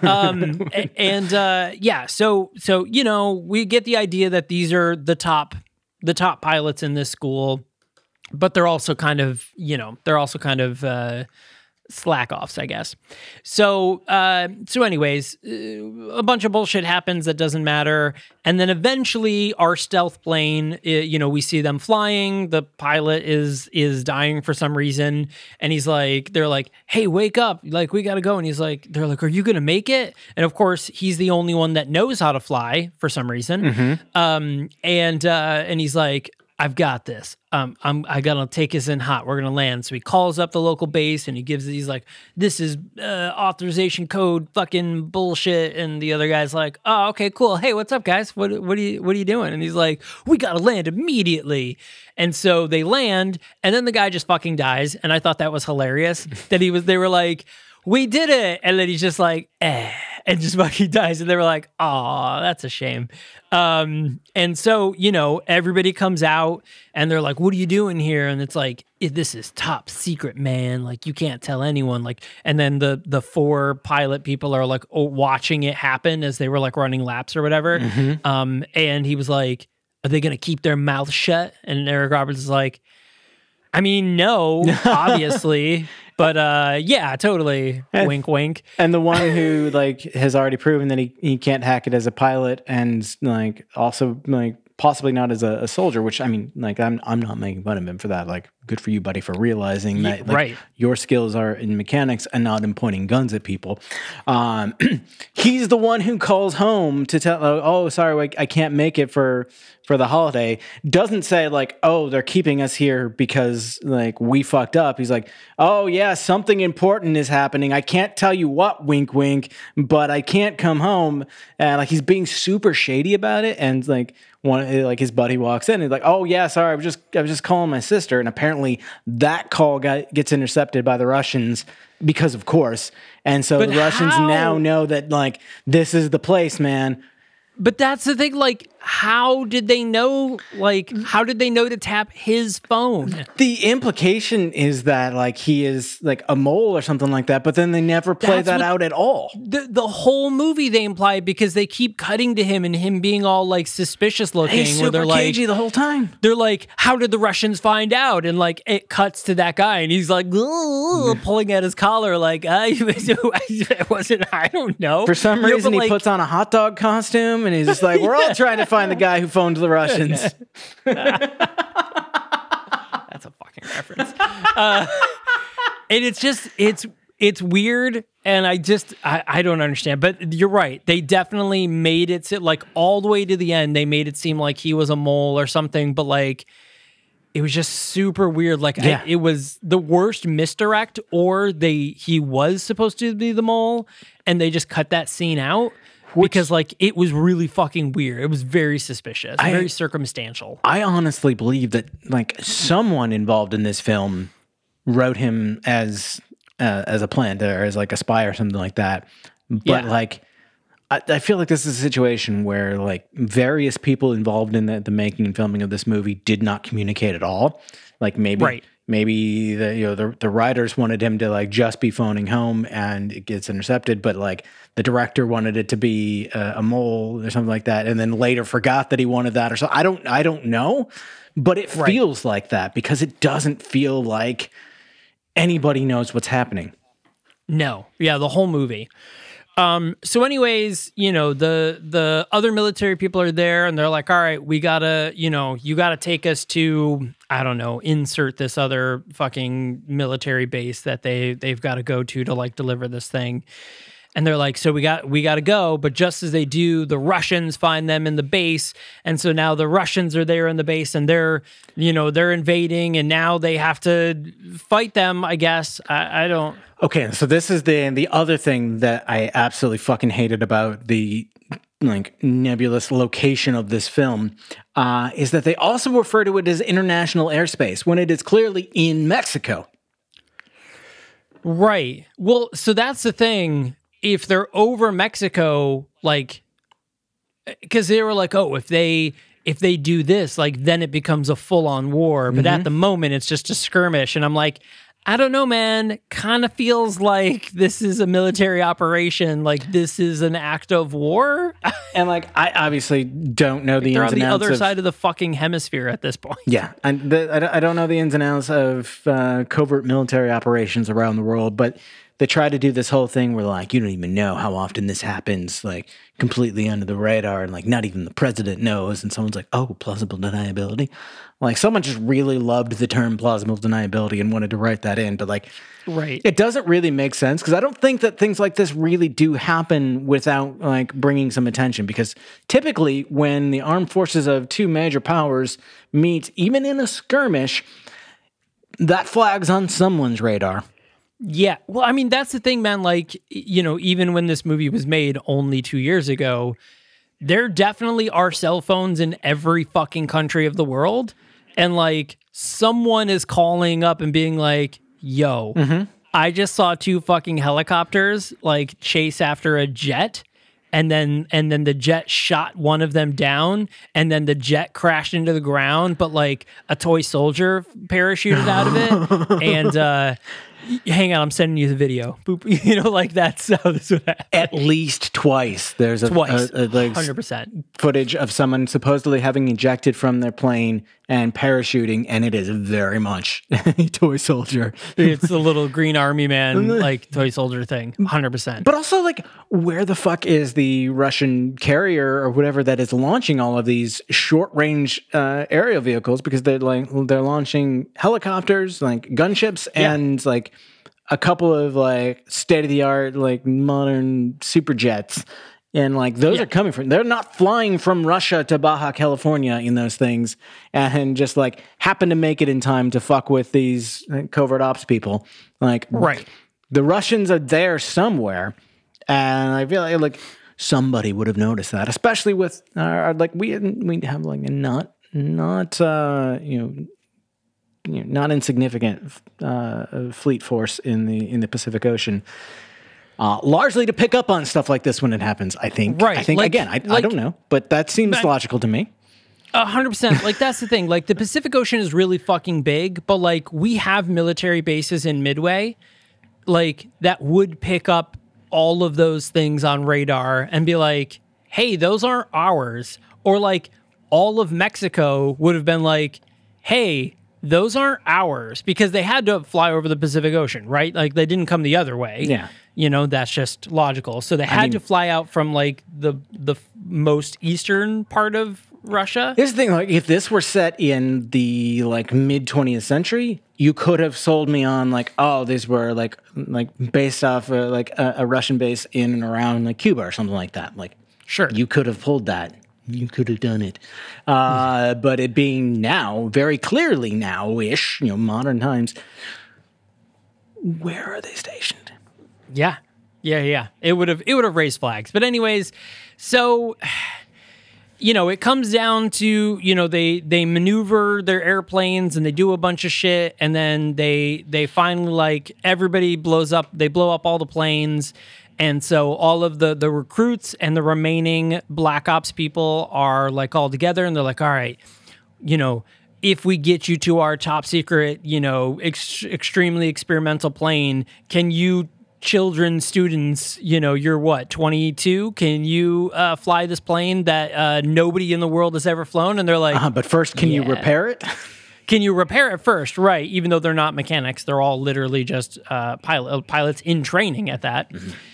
Um, [laughs] and uh, yeah, so so you know we get the idea that these are the top the top pilots in this school, but they're also kind of you know they're also kind of. Uh, slack offs i guess. So uh so anyways uh, a bunch of bullshit happens that doesn't matter. And then eventually our stealth plane uh, you know we see them flying. The pilot is is dying for some reason. And he's like they're like hey wake up. Like we gotta go. And he's like they're like are you gonna make it? And of course he's the only one that knows how to fly for some reason. Um and uh and he's like I've got this. Um, I'm I gotta take us in hot. We're gonna land. So he calls up the local base and he gives he's like, this is uh, authorization code fucking bullshit. And the other guy's like, oh okay cool. Hey what's up guys? What what are you what are you doing? And he's like, we gotta land immediately. And so they land and then the guy just fucking dies. And I thought that was hilarious that he was. They were like, we did it, and then he's just like, eh and just [laughs] fucking dies. And they were like, oh, that's a shame. Um, and so, you know, everybody comes out and they're like, what are you doing here? And it's like, "Eh, this is top secret, man. Like you can't tell anyone. Like, and then the the four pilot people are like oh, watching it happen as they were like running laps or whatever. Um, and he was like, are they gonna keep their mouth shut? And Eric Roberts is like, I mean, no, [laughs] obviously. But uh yeah, totally. wink wink. and the one who [laughs] like has already proven that he, he can't hack it as a pilot and like also like possibly not as a, a soldier which i mean like i'm i'm not making fun of him for that like good for you buddy for realizing that like, right. your skills are in mechanics and not in pointing guns at people um [clears throat] he's the one who calls home to tell oh sorry like, i can't make it for for the holiday doesn't say like oh they're keeping us here because like we fucked up. He's like oh yeah something important is happening. I can't tell you what wink wink but i can't come home. And like he's being super shady about it. And like one like his buddy walks in and he's like oh yeah sorry i was just i was just calling my sister. And apparently that call got gets intercepted by the russians because of course. And so But the russians how? now know that like this is the place man But that's the thing, like, how did they know like how did they know to tap his phone? The implication is that like he is like a mole or something like that, but then they never play That's that out at all. The the whole movie they imply because they keep cutting to him and him being all like suspicious looking He's where super they're like cagey the whole time. they're like, how did the Russians find out? And like, it cuts to that guy, and he's like, pulling at his collar, like, I, [laughs] I wasn't, I don't know. For some reason, he puts on a hot dog costume, and he's just like, "We're all [laughs] trying to find the guy who phoned the Russians." [laughs] That's a fucking reference. uh, and it's just, it's, it's weird. And I just, I, I don't understand. But you're right. They definitely made it sit like all the way to the end. They made it seem like he was a mole or something. But like, it was just super weird. Like I- it was the worst misdirect, or they he was supposed to be the mole, and they just cut that scene out because like it was really fucking weird. It was very suspicious, I- very circumstantial. I honestly believe that like someone involved in this film wrote him as uh, as a plant or as like a spy or something like that. But Yeah. like, I, I feel like this is a situation where like various people involved in the, the making and filming of this movie did not communicate at all. Like maybe. Right. Maybe the you know the, the writers wanted him to like just be phoning home and it gets intercepted, but like the director wanted it to be a, a mole or something like that, and then later forgot that he wanted that or so. I don't I don't know, but it feels like that because it doesn't feel like anybody knows what's happening. No, yeah, the whole movie. Um, so anyways, you know, the the other military people are there and they're like, all right, we gotta, you know, you gotta take us to, I don't know, insert this other fucking military base that they they've gotta go to to like deliver this thing. And they're like, so we got we got to go, but just as they do, the Russians find them in the base, and so now the Russians are there in the base, and they're, you know, they're invading, and now they have to fight them. I guess I, I don't. Okay, so this is the the other thing that I absolutely fucking hated about the like nebulous location of this film uh, is that they also refer to it as international airspace when it is clearly in Mexico. Right. Well, so that's the thing. If they're over Mexico, like, because they were like, oh, if they if they do this, like, then it becomes a full on war. But at the moment, it's just a skirmish, and I'm like. I don't know, man. Kind of feels like this is a military operation. Like this is an act of war. [laughs] And like, I obviously don't know the They're ins on the other of, side of the fucking hemisphere at this point. Yeah, and the, I, don't, I don't know the ins and outs of uh, covert military operations around the world, but they try to do this whole thing where like you don't even know how often this happens, like completely under the radar, and like not even the president knows. And someone's like, "Oh, plausible deniability." Like someone just really loved the term plausible deniability and wanted to write that in, but like Right. it doesn't really make sense because I don't think that things like this really do happen without like bringing some attention. Because typically, when the armed forces of two major powers meet, even in a skirmish, that flags on someone's radar. Yeah. Well, I mean, that's the thing, man. Like, you know, even when this movie was made only two years ago, there definitely are cell phones in every fucking country of the world. And like, someone is calling up and being like, yo, I just saw two fucking helicopters like chase after a jet. And then, and then the jet shot one of them down, and then the jet crashed into the ground. But like a toy soldier parachuted out of it, [laughs] and uh, hang on, I'm sending you the video. Boop. [laughs] You know, like that's [laughs] how this would happen. At least twice, there's a, Twice. a- a, like, Hundred percent. footage of someone supposedly having ejected from their plane and parachuting, and it is very much a [laughs] toy soldier. It's the little green army man, [laughs] like toy soldier thing. Hundred percent. But also, like, where the fuck is the Russian carrier or whatever that is launching all of these short range uh, aerial vehicles? Because they're like they're launching helicopters, like gunships, and like a couple of like state of the art, like modern super jets. And like those are coming from, they're not flying from Russia to Baja California in those things and just like happen to make it in time to fuck with these uh, covert ops people. Like, Right. the Russians are there somewhere, and I feel like, like somebody would have noticed that, especially with our, like we we have like a not not uh, you know. You know, not insignificant uh, fleet force in the in the Pacific Ocean, uh, largely to pick up on stuff like this when it happens. I think. Right. I think like- again. I, I don't know, but that seems logical to me. A hundred percent. Like that's the thing. Like the Pacific Ocean is really fucking big, but like we have military bases in Midway, like that would pick up all of those things on radar and be like, "Hey, those aren't ours." Or like all of Mexico would have been like, "Hey, those aren't ours," because they had to fly over the Pacific Ocean, right? Like they didn't come the other way. Yeah. You know, that's just logical. So they had to fly out from like the the f- most eastern part of Russia. Here's the thing: like, if this were set in the like mid 20th century, you could have sold me on like, oh, these were like like based off uh, like a, a Russian base in and around like Cuba or something like that. Like, Sure. you could have pulled that. You could have done it. Uh, [laughs] but it being now, very clearly now-ish, you know, modern times. Where are they stationed? Yeah. Yeah, yeah. It would have it would have raised flags. But anyways, so you know, it comes down to, you know, they they maneuver their airplanes and they do a bunch of shit and then they they finally like everybody blows up, they blow up all the planes. And so all of the the recruits and the remaining black ops people are like all together and they're like, "All right, you know, if we get you to our top secret, you know, ex- extremely experimental plane, can you children students, you know, you're what, 22? Can you uh, fly this plane that uh, nobody in the world has ever flown? And they're like, Uh, but first, can you repair it? [laughs] can you repair it first? Right. Even though they're not mechanics, they're all literally just uh, pilot, pilots in training at that.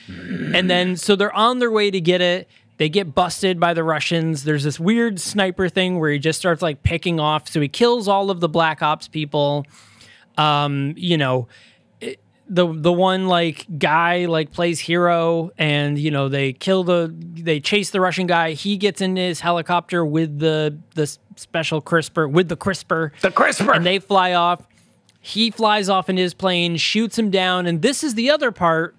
and then, so they're on their way to get it. They get busted by the Russians. There's this weird sniper thing where he just starts like picking off. So he kills all of the Black Ops people. Um, you know, the the one like guy like plays hero and you know they kill the they chase the Russian guy he gets in his helicopter with the the special CRISPR with the CRISPR The CRISPR. and they fly off he flies off in his plane shoots him down and this is the other part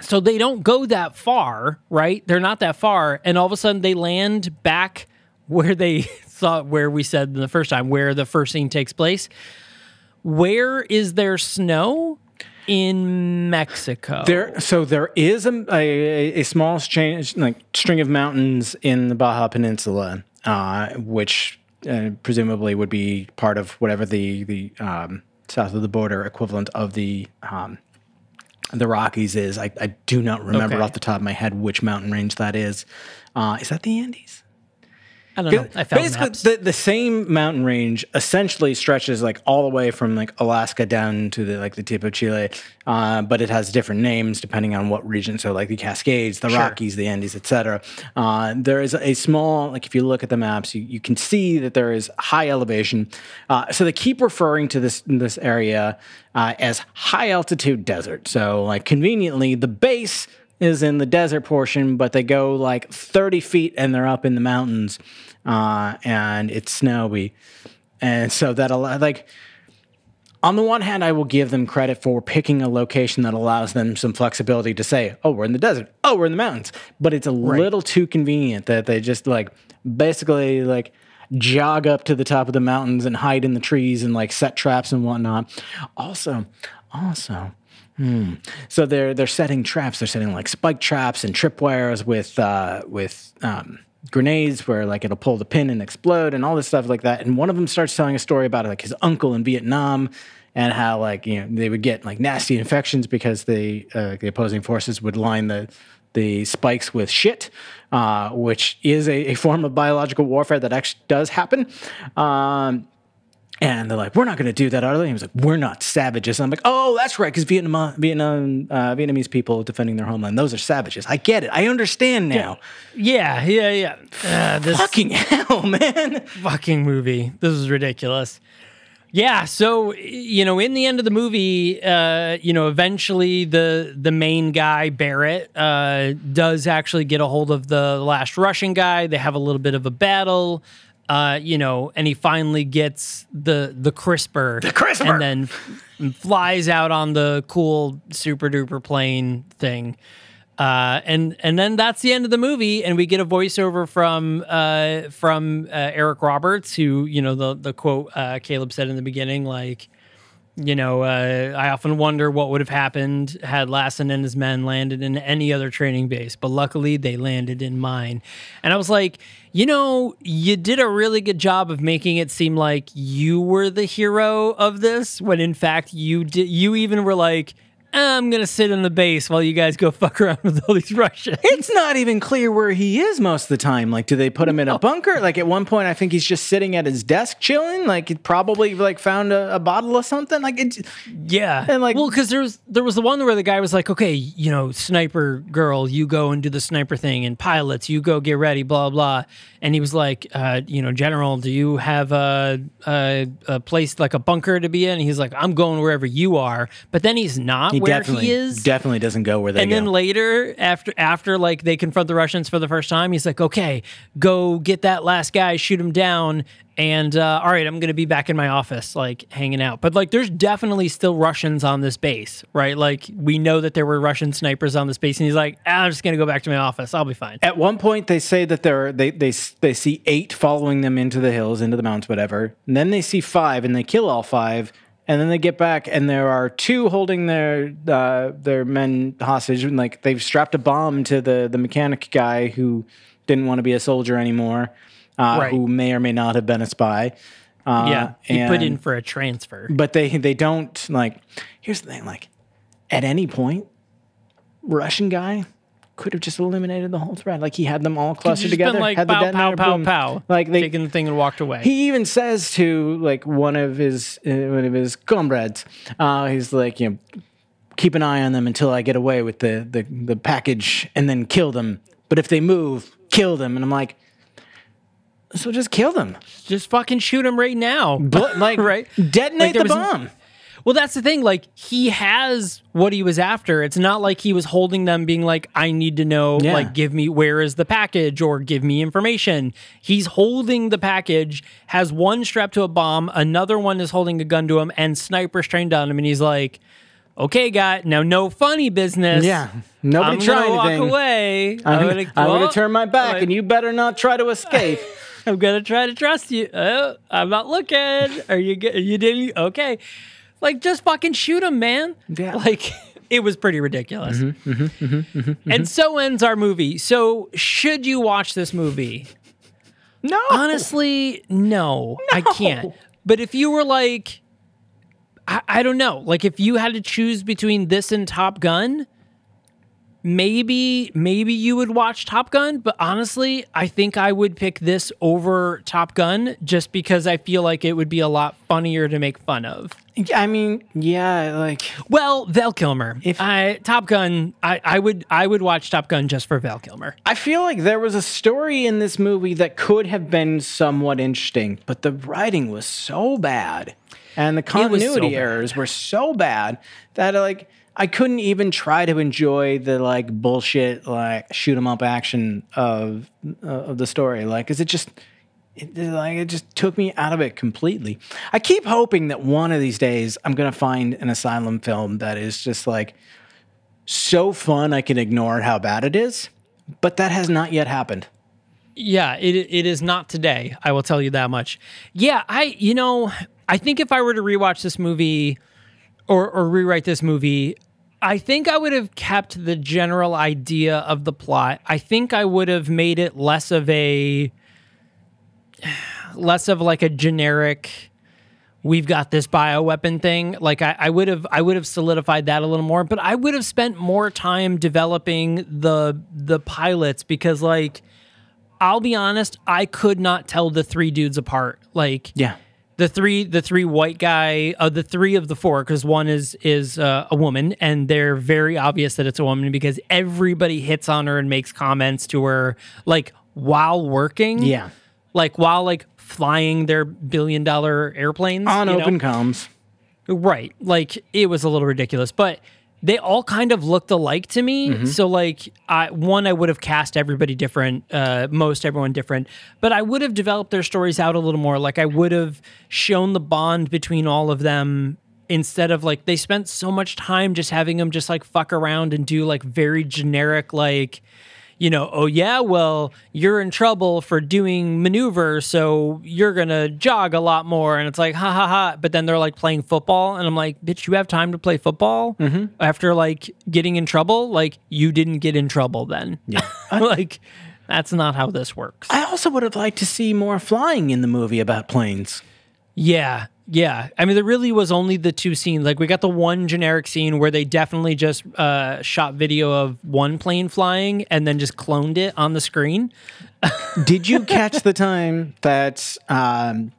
so they don't go that far, right? They're not that far, and all of a sudden they land back where they [laughs] thought where we said the first time where the first scene takes place. Where is there snow? In Mexico. There, so there is a, a, a small change, like string of mountains in the Baja Peninsula, uh, which uh, presumably would be part of whatever the the um, south of the border equivalent of the um, the Rockies is. I, I do not remember Okay. off the top of my head which mountain range that is. Uh, is that the Andes? I don't know. I found Basically, maps. the, the same mountain range essentially stretches like all the way from like Alaska down to the like the tip of Chile, uh, but it has different names depending on what region. So like the Cascades, the Rockies, the Andes, etc. Uh, there is a small like if you look at the maps, you, you can see that there is high elevation. Uh, so they keep referring to this this area uh, as high altitude desert. So like conveniently, the base is in the desert portion, but they go like 30 feet and they're up in the mountains, uh, and it's snowy, and so that allow like. On the one hand, I will give them credit for picking a location that allows them some flexibility to say, "Oh, we're in the desert. Oh, we're in the mountains." But it's a little too convenient that they just like basically like jog up to the top of the mountains and hide in the trees and like set traps and whatnot. Also, also, Hmm. So they're they're setting traps. They're setting like spike traps and tripwires with uh, with um, grenades where like it'll pull the pin and explode and all this stuff like that. And one of them starts telling a story about like his uncle in Vietnam and how like you know they would get like nasty infections because the uh, the opposing forces would line the the spikes with shit, uh, which is a, a form of biological warfare that actually does happen. Um, and they're like, "We're not going to do that, are they?" He was like, "We're not savages." And I'm like, "Oh, that's right, because Vietnam, Vietnam, uh, Vietnamese people defending their homeland, those are savages. I get it. I understand now. yeah, yeah, yeah. Uh, this Fucking [laughs] hell, man! fucking movie. This is ridiculous. Yeah, so you know, in the end of the movie, uh, you know, eventually the the main guy Barrett uh, does actually get a hold of the last Russian guy. They have a little bit of a battle, uh, you know, and he finally gets the the CRISPR, the CRISPR! and then f- [laughs] flies out on the cool super duper plane thing. Uh, and and then that's the end of the movie, and we get a voiceover from uh, from uh, Eric Roberts, who you know the the quote uh, Caleb said in the beginning, like, you know, uh, I often wonder what would have happened had Lassen and his men landed in any other training base, but luckily they landed in mine. And I was like, you know, you did a really good job of making it seem like you were the hero of this, when in fact you did. You even were like. I'm gonna sit in the base while you guys go [laughs] fuck around with all these Russians. It's not even clear where he is most of the time. Like, do they put him in a bunker? Like at one point, I think he's just sitting at his desk chilling. Like, he probably like found a, a bottle of something. Like, it, Yeah, And, like- well, because there was there was the one where the guy was like, okay, you know, sniper girl, you go and do the sniper thing, and pilots, you go get ready, blah blah. And he was like, uh, you know, general, do you have a, a a place like a bunker to be in? And he's like, I'm going wherever you are. But then he's not he where definitely he is. definitely doesn't go where they and go. then later, after after like they confront the Russians for the first time, he's like, "Okay, go get that last guy, shoot him down, and uh, all right, I'm gonna be back in my office, like hanging out." But like, there's definitely still Russians on this base, right? Like, we know that there were Russian snipers on this base, and he's like, "Ah, "I'm just gonna go back to my office. I'll be fine." At one point, they say that there are, they they they see eight following them into the hills, into the mountains, whatever. And then they see five, and they kill all five. And then they get back, and there are two holding their uh, their men hostage. And like they've strapped a bomb to the the mechanic guy who didn't want to be a soldier anymore, uh, Right. who may or may not have been a spy. Uh, yeah, he put in for a transfer. but they they don't like. Here's the thing: like at any point, Russian guy could have just eliminated the whole threat. Like he had them all clustered Just been together, like had the pow pow pow boom. pow, Like they, taking the thing and walked away. he even says to like one of his uh, one of his comrades, uh, he's like, you know, keep an eye on them until I get away with the the the package, and then kill them. But if they move, kill them. And I'm like. So just kill them, just fucking shoot them right now. but like [laughs] Right. detonate Like, the bomb. Well, that's the thing. Like, he has what he was after. It's not like he was holding them, being like, I need to know, Yeah. like, give me where is the package or give me information. He's holding the package, has one strapped to a bomb, another one is holding a gun to him, and snipers trained on him. And he's like, okay, guy, now no funny business. Yeah. Nobody I'm try gonna walk anything. away. I'm gonna, gonna- I'm gonna turn my back, oh, and you better not try to escape. [laughs] I'm gonna try to trust you. Oh, I'm not looking. Are you? Get, you didn't? Okay. Like, just fucking shoot him, man. Yeah. [laughs] Like, it was pretty ridiculous. Mm-hmm, mm-hmm, mm-hmm, mm-hmm, and so ends our movie. So, should you watch this movie? no, Honestly, no, I can't. But if you were like, I, I don't know, like if you had to choose between this and Top Gun, maybe maybe you would watch Top Gun. But honestly, I think I would pick this over Top Gun just because I feel like it would be a lot funnier to make fun of. I mean, yeah, like Well, Val Kilmer. If- I Top Gun, I, I would I would watch Top Gun just for Val Kilmer. I feel like there was a story in this movie that could have been somewhat interesting, but the writing was so bad and the so continuity bad. errors were so bad that like I couldn't even try to enjoy the like bullshit like shoot 'em up action of uh, of the story. Like, is it just it, like it just took me out of it completely. I keep hoping that one of these days I'm gonna find an asylum film that is just like so fun I can ignore how bad it is, but that has not yet happened. Yeah, it it is not today. I will tell you that much. Yeah, I you know I think if I were to rewatch this movie or or rewrite this movie, I think I would have kept the general idea of the plot. I think I would have made it less of a [sighs] less of like a generic we've got this bioweapon thing like I, I would have i would have solidified that a little more but i would have spent more time developing the the pilots because like i'll be honest i could not tell the three dudes apart like Yeah. The three the three white guy uh, the three of the four because one is is uh, a woman and they're very obvious that it's a woman because everybody hits on her and makes comments to her like while working Yeah. like while like flying their billion dollar airplanes On you know? open comms. Right. Like it was a little ridiculous, but they all kind of looked alike to me. So like I one I would have cast everybody different, uh most everyone different, but I would have developed their stories out a little more. Like I would have shown the bond between all of them instead of like they spent so much time just having them just like fuck around and do like very generic like you know, oh yeah, well, you're in trouble for doing maneuver, so you're gonna jog a lot more. And it's like, ha ha ha. But then they're like playing football, and I'm like, bitch, you have time to play football mm-hmm. after like getting in trouble? Like, you didn't get in trouble then. Yeah. [laughs] like, that's not how this works. I also would have liked to see more flying in the movie about planes. Yeah, yeah. I mean, there really was only the two scenes. Like, we got the one generic scene where they definitely just uh, shot video of one plane flying and then just cloned it on the screen. [laughs] Did you catch the time that um,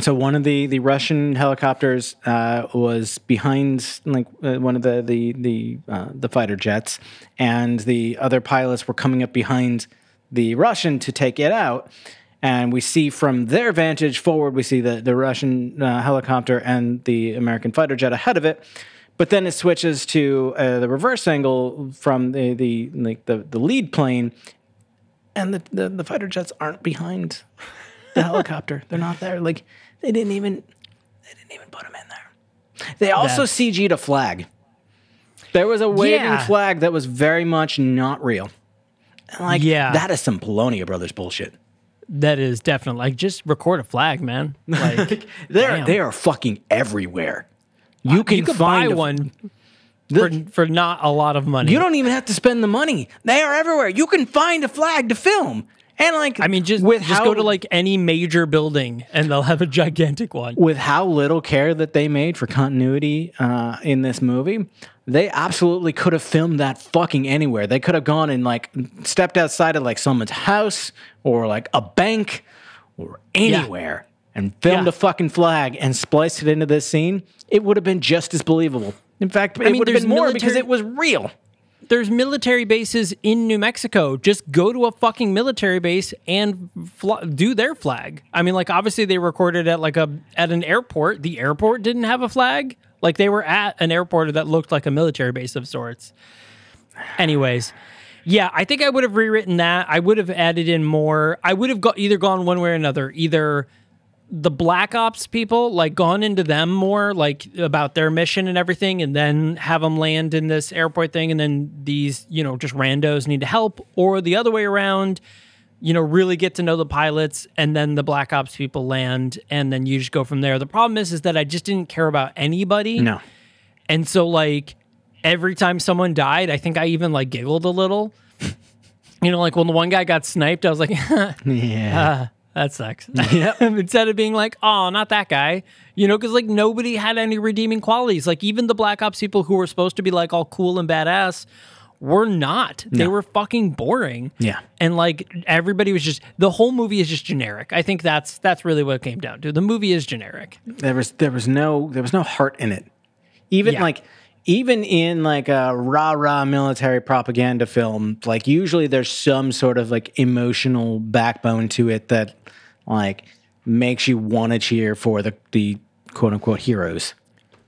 so one of the the Russian helicopters uh, was behind like uh, one of the the the uh, the fighter jets, and the other pilots were coming up behind the Russian to take it out. And we see from their vantage forward, we see the the Russian uh, helicopter and the American fighter jet ahead of it. But then it switches to uh, the reverse angle from the the like the, the lead plane, and the, the, the fighter jets aren't behind the [laughs] helicopter. They're not there. Like they didn't even they didn't even put them in there. They also That's- CG'd a flag. There was a waving Yeah. flag that was very much not real. And like Yeah. that is some Polonia Brothers bullshit. That is definitely like just record a flag, man. [laughs] Like They're Damn. they are fucking everywhere. You uh, can you could find buy a- one for, for not a lot of money. You don't even have to spend the money. They are everywhere. You can find a flag to film. And like I mean, just with just how, go to like any major building and they'll have a gigantic one. with how little care that they made for continuity uh, in this movie, they absolutely could have filmed that fucking anywhere. They could have gone and like stepped outside of like someone's house or like a bank or anywhere and filmed Yeah. a fucking flag and spliced it into this scene. It would have been just as believable. In fact, it mean, would have been more because it was real. There's military bases in New Mexico. Just go to a fucking military base and fl- do their flag. I mean, like obviously they recorded at like a at an airport. The airport didn't have a flag. Like they were at an airport that looked like a military base of sorts. Anyways, yeah, I think I would have rewritten that. I would have added in more. I would have got either gone one way or another. Either the black ops people like gone into them more like about their mission and everything and then have them land in this airport thing and then these you know just randos need to help or the other way around you know really get to know the pilots and then the black ops people land and then you just go from there the problem is is that i just didn't care about anybody No. and so like every time someone died i think i even like giggled a little [laughs] you know like when the one guy got sniped i was like [laughs] Yeah. Ah, that sucks. [laughs] [laughs] Instead of being like, oh, not that guy, you know, because like nobody had any redeeming qualities. Like even the Black Ops people who were supposed to be like all cool and badass were not. They were fucking boring. Yeah. And like everybody was just the whole movie is just generic. I think that's that's really what it came down to. The movie is generic. there was there was no there was no heart in it. Even Yeah. like even in like a rah rah military propaganda film, like usually there's some sort of like emotional backbone to it that like makes you want to cheer for the the quote unquote heroes.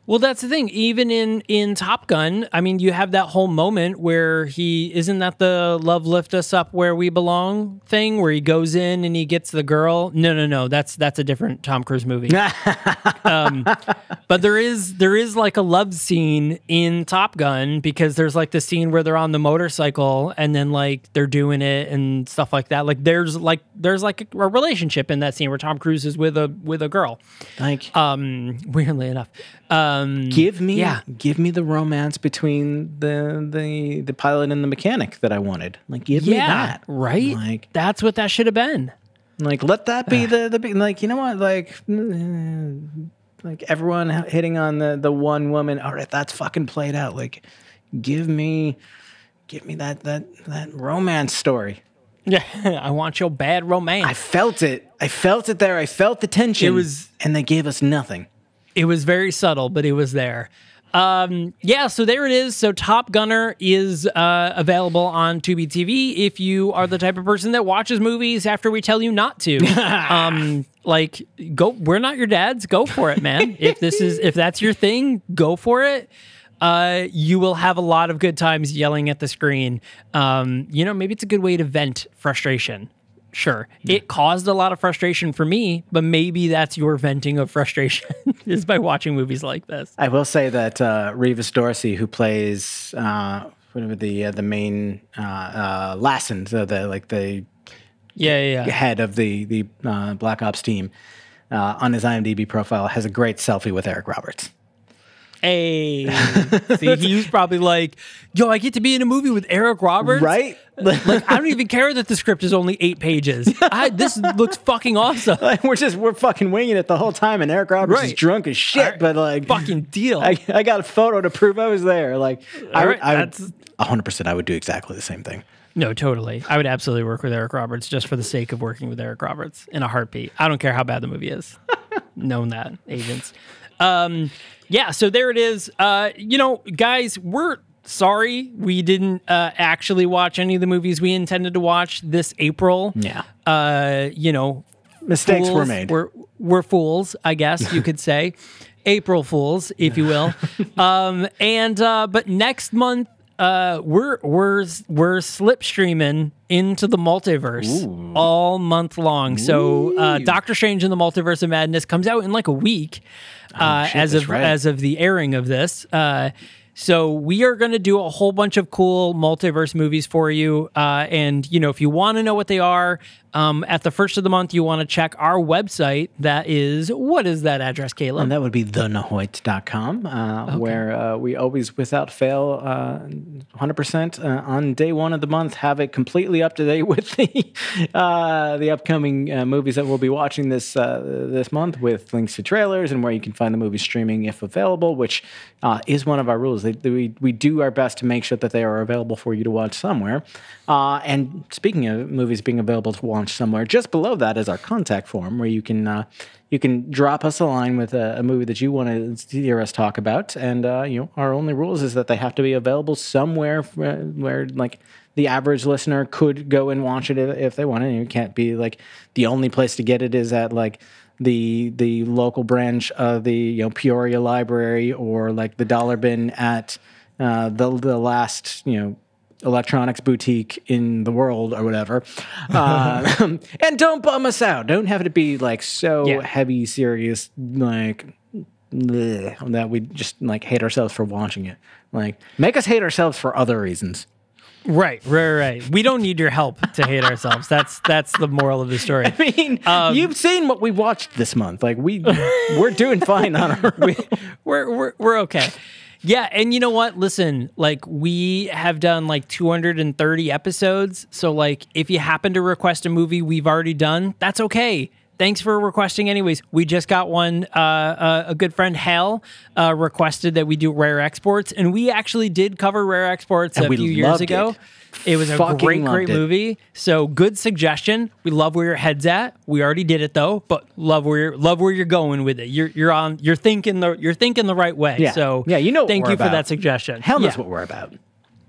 Well, that's the thing. Even in in Top Gun, I mean, you have that whole moment where he isn't that the "Love Lift Us Up Where We Belong" thing, where he goes in and he gets the girl. No, no, no. That's that's a different Tom Cruise movie. [laughs] um, but there is there is like a love scene in Top Gun because there's like the scene where they're on the motorcycle and then like they're doing it and stuff like that. Like there's like there's like a, a relationship in that scene where Tom Cruise is with a with a girl. Like Um, weirdly enough. Um, give me yeah. give me the romance between the the the pilot and the mechanic that I wanted. Like give me that. right. Like That's what that should have been. Like, let that be the the like you know what like like everyone hitting on the the one woman. All right, that's fucking played out. Like, give me give me that that that romance story. Yeah, [laughs] I want your bad romance. I felt it. I felt it there. I felt the tension. It was- and they gave us nothing. It was very subtle, but it was there. Um, yeah, so there it is. So Top Gunner is uh, available on Tubi TV if you are the type of person that watches movies after we tell you not to. [laughs] um, like, go. We're not your dads. Go for it, man. if this is if that's your thing, go for it. Uh, you will have a lot of good times yelling at the screen. Um, you know, maybe it's a good way to vent frustration. Sure. It caused a lot of frustration for me, but maybe that's your venting of frustration [laughs] is by watching movies like this. I will say that uh, Revis Dorsey, who plays uh, whatever the uh, the main uh, uh, Lassen, so the like the Yeah, yeah, yeah. head of the the uh, Black Ops team, uh, on his IMDb profile has a great selfie with Eric Roberts. Hey, [laughs] see, he was probably like, "Yo, I get to be in a movie with Eric Roberts, Right? Like, I don't even care that the script is only eight pages. I, this looks fucking awesome. we're just we're fucking winging it the whole time, and Eric Roberts is drunk as shit. But like, Fucking deal. I, I got a photo to prove I was there. Like, I, All would- right, I that's- hundred percent, I would do exactly the same thing. No, totally. I would absolutely work with Eric Roberts just for the sake of working with Eric Roberts in a heartbeat. I don't care how bad the movie is. [laughs] Known that, agents. Um, yeah, so there it is. Uh, you know, guys, we're sorry we didn't uh, actually watch any of the movies we intended to watch this April. Yeah, Uh, you know, mistakes were made. We're we're fools, I guess you could say, [laughs] April fools, if you will. [laughs] um, and uh, but next month, uh, we're we're we're slipstreaming into the multiverse all month long. So uh, Doctor Strange in the Multiverse of Madness comes out in like a week, uh, shit, as of right. as of the airing of this. So we are going to do a whole bunch of cool multiverse movies for you. Uh, and you know, if you want to know what they are, um, at the first of the month, you want to check our website. That is what is that address, Caleb? And that would be thenhoit.com, uh, where uh, we always, without fail, uh, 100% uh, on day one of the month, have it completely up to date [laughs] with the uh, the upcoming uh, movies that we'll be watching this uh, this month, with links to trailers and where you can find the movies streaming if available, which uh, is one of our rules. They, we, we do our best to make sure that they are available for you to watch somewhere. Uh, and speaking of movies being available to watch somewhere, just below that is our contact form where you can uh, you can drop us a line with a, a movie that you want to hear us talk about, and uh, you know our only rules is that they have to be available somewhere where, where like the average listener could go and watch it if, they want it. And it can't be like the only place to get it is at like the the local branch of the you know Peoria Library or like the dollar bin at uh, the the last you know electronics boutique in the world or whatever. [laughs] Uh, [laughs] and don't bum us out. Don't have it be like so Yeah. heavy, serious, like bleh, that we just like hate ourselves for watching it. Like make us hate ourselves for other reasons. Right, right, right. We don't need your help to hate ourselves. That's that's the moral of the story. [laughs] I mean, Um, you've seen what we watched this month. Like we we're doing fine on our [laughs] we, we're, we're we're okay. Yeah, and you know what? Listen, like we have done like 230 episodes, so like if you happen to request a movie we've already done, that's okay. Thanks for requesting, anyways. We just got one. Uh, uh, a good friend Hal uh, requested that we do rare exports, and we actually did cover rare exports And a few years ago. it. It was a Fucking great, great it. movie. So good suggestion. We love where your head's at. We already did it though, but love where you're love where you're going with it. You're you're on you're thinking the you're thinking the right way. Yeah. So Yeah, you know Thank you for that suggestion. hell knows yeah. what we're about.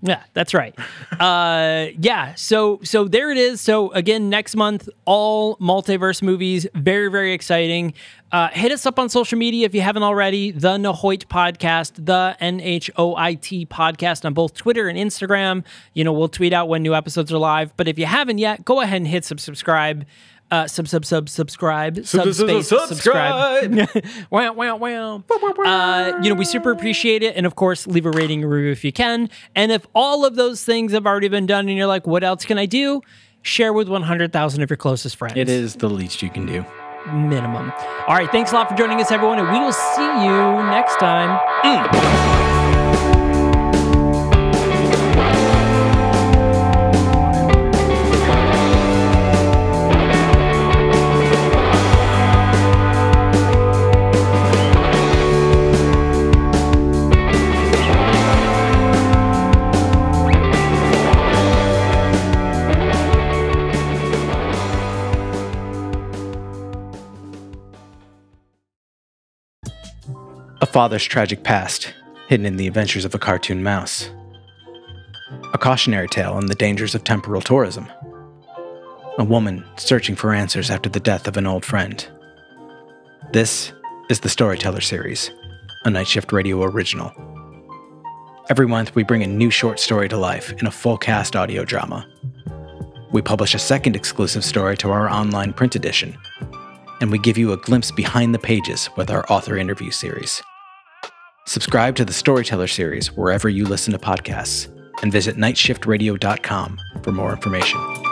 Yeah, that's right. [laughs] uh, yeah, so so there it is. So again, next month, all multiverse movies. Very very exciting. Uh, hit us up on social media if you haven't already. The Nahoit podcast, the N H O I T podcast on both Twitter and Instagram. You know, we'll tweet out when new episodes are live. But if you haven't yet, go ahead and hit sub subscribe. Uh, sub sub sub subscribe. Sub space subscribe. [laughs] wow wow wow. Uh, you know we super appreciate it. And of course leave a rating and review if you can. And if all of those things have already been done and you're like what else can i do? Share with 100000 of your closest friends. It is the least you can do. minimum. All right thanks a lot for joining us everyone and we will see you next time A father's tragic past, hidden in the adventures of a cartoon mouse. A cautionary tale on the dangers of temporal tourism. A woman searching for answers after the death of an old friend. This is the Storyteller series, a Night Shift Radio original. Every month, we bring a new short story to life in a full cast audio drama. We publish a second exclusive story to our online print edition, and we give you a glimpse behind the pages with our author interview series. Subscribe to the Storyteller series wherever you listen to podcasts and visit nightshiftradio.com for more information.